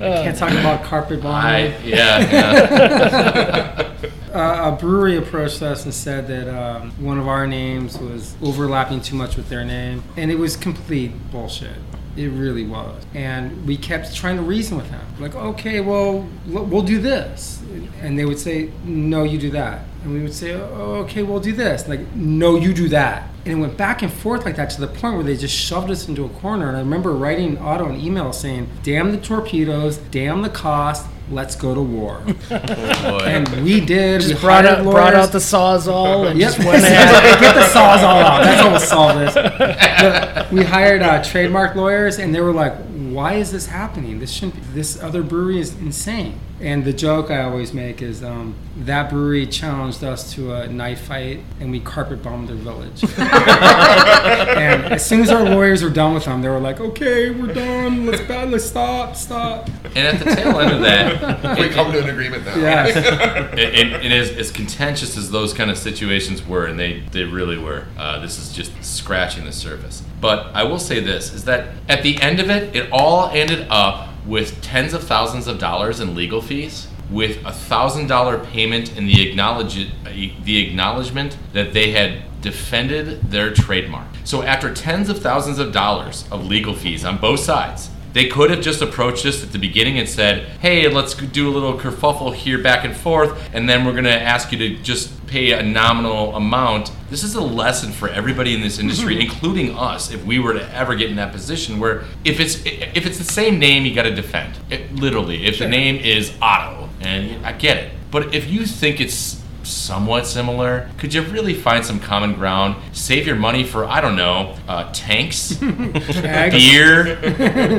yeah Can't talk about carpet bombing. I yeah. yeah. (laughs) uh, a brewery approached us and said that um, one of our names was overlapping too much with their name, and it was complete bullshit. It really was, and we kept trying to reason with them. Like, okay, well, we'll do this, and they would say, no, you do that, and we would say, oh, okay, we'll do this. Like, no, you do that, and it went back and forth like that to the point where they just shoved us into a corner. And I remember writing Otto an email saying, "Damn the torpedoes, damn the cost." Let's go to war, (laughs) and we did. we just brought hired out, brought out the sawzall and Yep. just went (laughs) ahead. Get the saws all out. That's how we'll solve this. But we hired uh, trademark lawyers, and they were like, "Why is this happening? This shouldn't. Be, this other brewery is insane." And the joke I always make is um, that brewery challenged us to a knife fight, and we carpet bombed their village. (laughs) and as soon as our lawyers were done with them, they were like, "Okay, we're done. Let's ba- let's stop, stop." And at the tail end of that, (laughs) we come to an agreement now. Yes. and, and, and as, as contentious as those kind of situations were, and they, they really were, uh, this is just scratching the surface. But I will say this is that at the end of it, it all ended up with tens of thousands of dollars in legal fees, with a thousand dollar payment in the acknowledge the acknowledgement that they had defended their trademark. So after tens of thousands of dollars of legal fees on both sides, they could have just approached us at the beginning and said, "Hey, let's do a little kerfuffle here, back and forth, and then we're going to ask you to just pay a nominal amount." This is a lesson for everybody in this industry, mm-hmm. including us, if we were to ever get in that position where if it's if it's the same name, you got to defend it. Literally, if the name is Otto, and I get it, but if you think it's somewhat similar, could you really find some common ground? Save your money for I don't know, uh, tanks, (laughs) beer,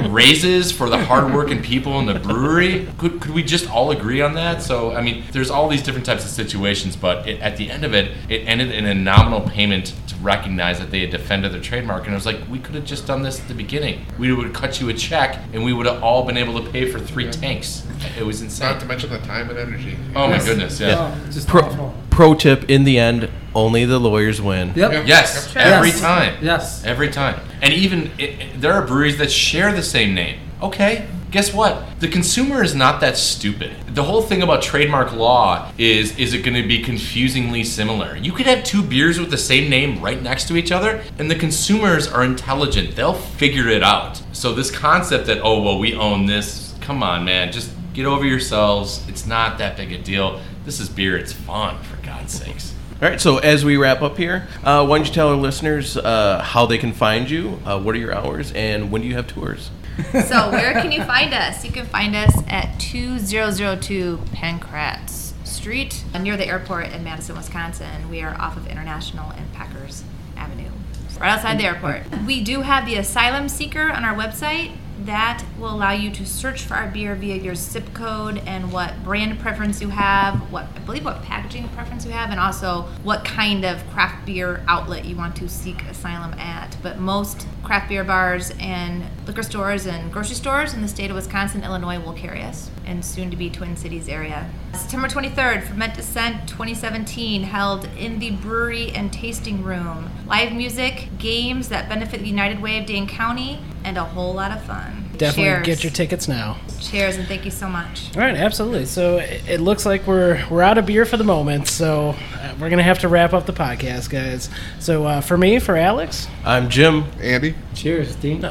raises for the hardworking people in the brewery. Could, could we just all agree on that? So I mean, there's all these different types of situations, but it, at the end of it, it ended in a nominal payment to recognize that they had defended their trademark, and it was like we could have just done this at the beginning. We would have cut you a check, and we would have all been able to pay for three tanks. It was insane. Not to mention the time and energy. Oh my goodness, yeah. Just Pro, awful. Pro tip: in the end, only the lawyers win. Yep. Yes, Sure. every Yes. time. Yes. Every time. And even it, it- there are breweries that share the same name. Okay, guess what? The consumer is not that stupid. The whole thing about trademark law is is it going to be confusingly similar? You could have two beers with the same name right next to each other, and the consumers are intelligent. They'll figure it out. So this concept that oh well we own this, come on man, just get over yourselves. It's not that big a deal. This is beer. It's fun for God's sakes. All right. So as we wrap up here, uh, why don't you tell our listeners uh, how they can find you? Uh, what are your hours, and when do you have tours? (laughs) So where can you find us? You can find us at 2002 Pankratz Street near the airport in Madison, Wisconsin. We are off of International and Packers Avenue, right outside the airport. We do have the Asylum Seeker on our website. That will allow you to search for our beer via your zip code and what brand preference you have, what I believe what packaging preference you have, and also what kind of craft beer outlet you want to seek asylum at. But most craft beer bars and liquor stores and grocery stores in the state of Wisconsin, Illinois will carry us, and soon to be Twin Cities area. September 23rd, Ferment Ascent 2017, held in the brewery and tasting room. Live music, games that benefit the United Way of Dane County, and a whole lot of fun. Definitely Cheers. get your tickets now. Cheers and thank you so much. All right, absolutely. So it, it looks like we're we're out of beer for the moment. So uh, we're gonna have to wrap up the podcast, guys. So uh, for me, for Alex, I'm Jim. Andy? Cheers, Dean.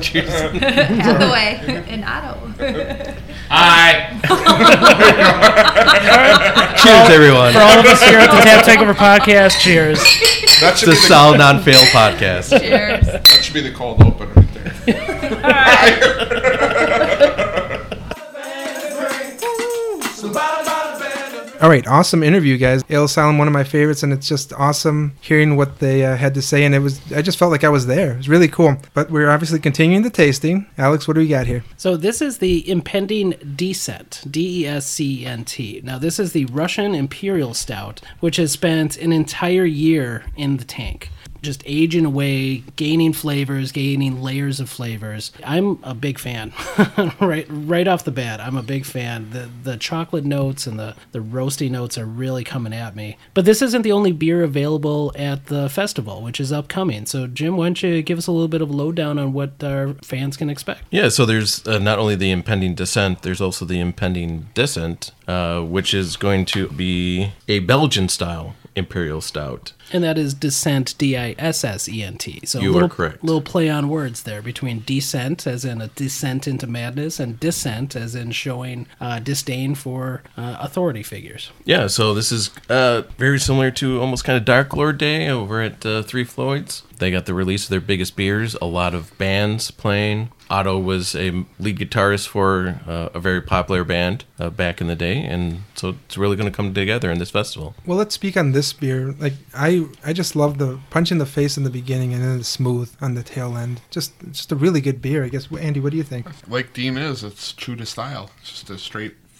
Cheers. Out the way. And Otto. Hi. (laughs) Cheers, everyone. for all of us here at the Tap Takeover Podcast, cheers. That's It's a the, solid non-fail podcast. Cheers. that should be the cold open right there. All right, awesome interview, guys. Ale Asylum, one of my favorites, and it's just awesome hearing what they uh, had to say. And it was, I just felt like I was there. It was really cool. But we're obviously continuing the tasting. Alex, what do we got here? So this is the impending Descent, D E S C E N T. Now this is the Russian Imperial Stout, which has spent an entire year in the tank. Just aging away, gaining flavors, gaining layers of flavors. I'm a big fan. (laughs) right right off the bat, I'm a big fan. The the chocolate notes and the, the roasty notes are really coming at me. But this isn't the only beer available at the festival, which is upcoming. So Jim, why don't you give us a little bit of a lowdown on what our fans can expect? Yeah, so there's uh, not only the impending descent, there's also the impending dissent, uh, which is going to be a Belgian style imperial stout. And that is dissent, D I S S E N T. So You a are little, correct. Little play on words there between descent, as in a descent into madness, and dissent, as in showing uh, disdain for uh, authority figures. Yeah, so this is uh, very similar to almost kind of Dark Lord Day over at uh, Three Floyds. They got the release of their biggest beers, a lot of bands playing. Otto was a lead guitarist for uh, a very popular band uh, back in the day, and so it's really going to come together in this festival. Well, let's speak on this beer. Like I, I just love the punch in the face in the beginning and then the smooth on the tail end. Just, just a really good beer. I guess. Andy, what do you think? Like Dean is, it's true to style. It's just a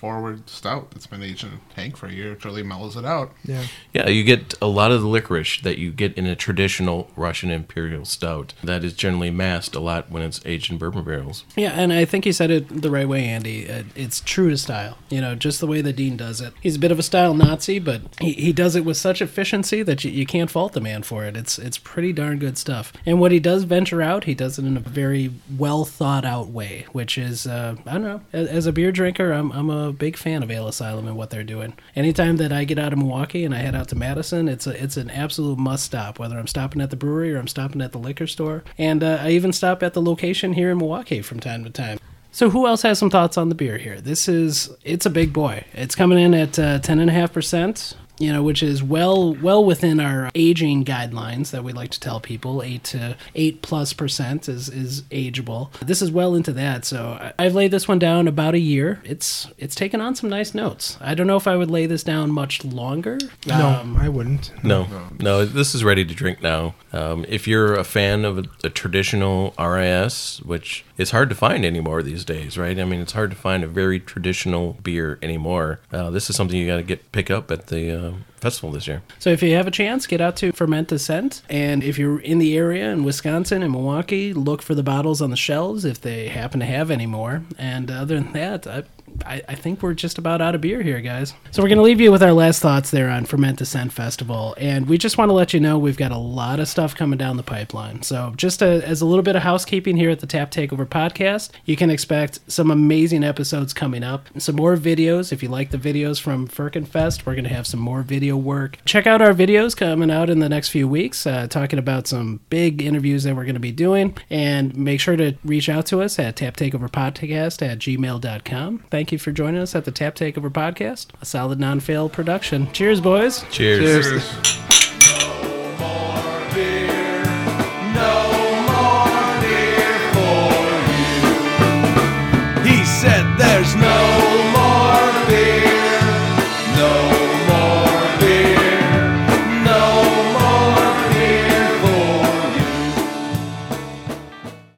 straightforward stout that's been aged in a tank for a year. It really mellows it out. Yeah. Yeah, you get a lot of the licorice that you get in a traditional Russian imperial stout. That is generally masked a lot when it's aged in bourbon barrels. Yeah, and I think you said it the right way, Andy. Uh, It's true to style. You know, just the way that Dean does it. He's a bit of a style Nazi, but he, he does it with such efficiency that you, you can't fault the man for it. It's it's pretty darn good stuff. And what he does venture out, he does it in a very well thought out way, which is uh, I don't know. As, as a beer drinker, I'm I'm a big fan of Ale Asylum and what they're doing. Anytime that I get out of Milwaukee and I head out to Madison, it's a it's an absolute must stop. Whether I'm stopping at the brewery or I'm stopping at the liquor store, and uh, I even stop at the location here in Milwaukee from time to time. So who else has some thoughts on the beer here? This is it's a big boy. It's coming in at uh, ten and a half percent. You know, which is well well within our aging guidelines that we like to tell people. Eight to eight plus percent is is ageable. This is well into that. So I- I've laid this one down about a year. It's it's taken on some nice notes. I don't know if I would lay this down much longer. No, Um, I wouldn't. No, no, this is ready to drink now. Um, if you're a fan of a, a traditional RIS, which is hard to find anymore these days, right? I mean, it's hard to find a very traditional beer anymore. Uh, this is something you got to get pick up at the uh, festival this year. So if you have a chance, get out to Ferment Ascent. And if you're in the area in Wisconsin and Milwaukee, look for the bottles on the shelves if they happen to have any more. And other than that, I, I, I think we're just about out of beer here, guys. So we're going to leave you with our last thoughts there on Ferment Ascent Festival. And we just want to let you know we've got a lot of stuff coming down the pipeline. So just a, as a little bit of housekeeping here at the Tap Takeover podcast, you can expect some amazing episodes coming up. Some more videos. If you like the videos from Firkenfest, we're going to have some more video work. Check out our videos coming out in the next few weeks, uh, talking about some big interviews that we're going to be doing. And make sure to reach out to us at taptakeoverpodcast at gmail.com. Thank you for joining us at the Tap Takeover Podcast, a solid non fail production. Cheers, boys. Cheers. Cheers.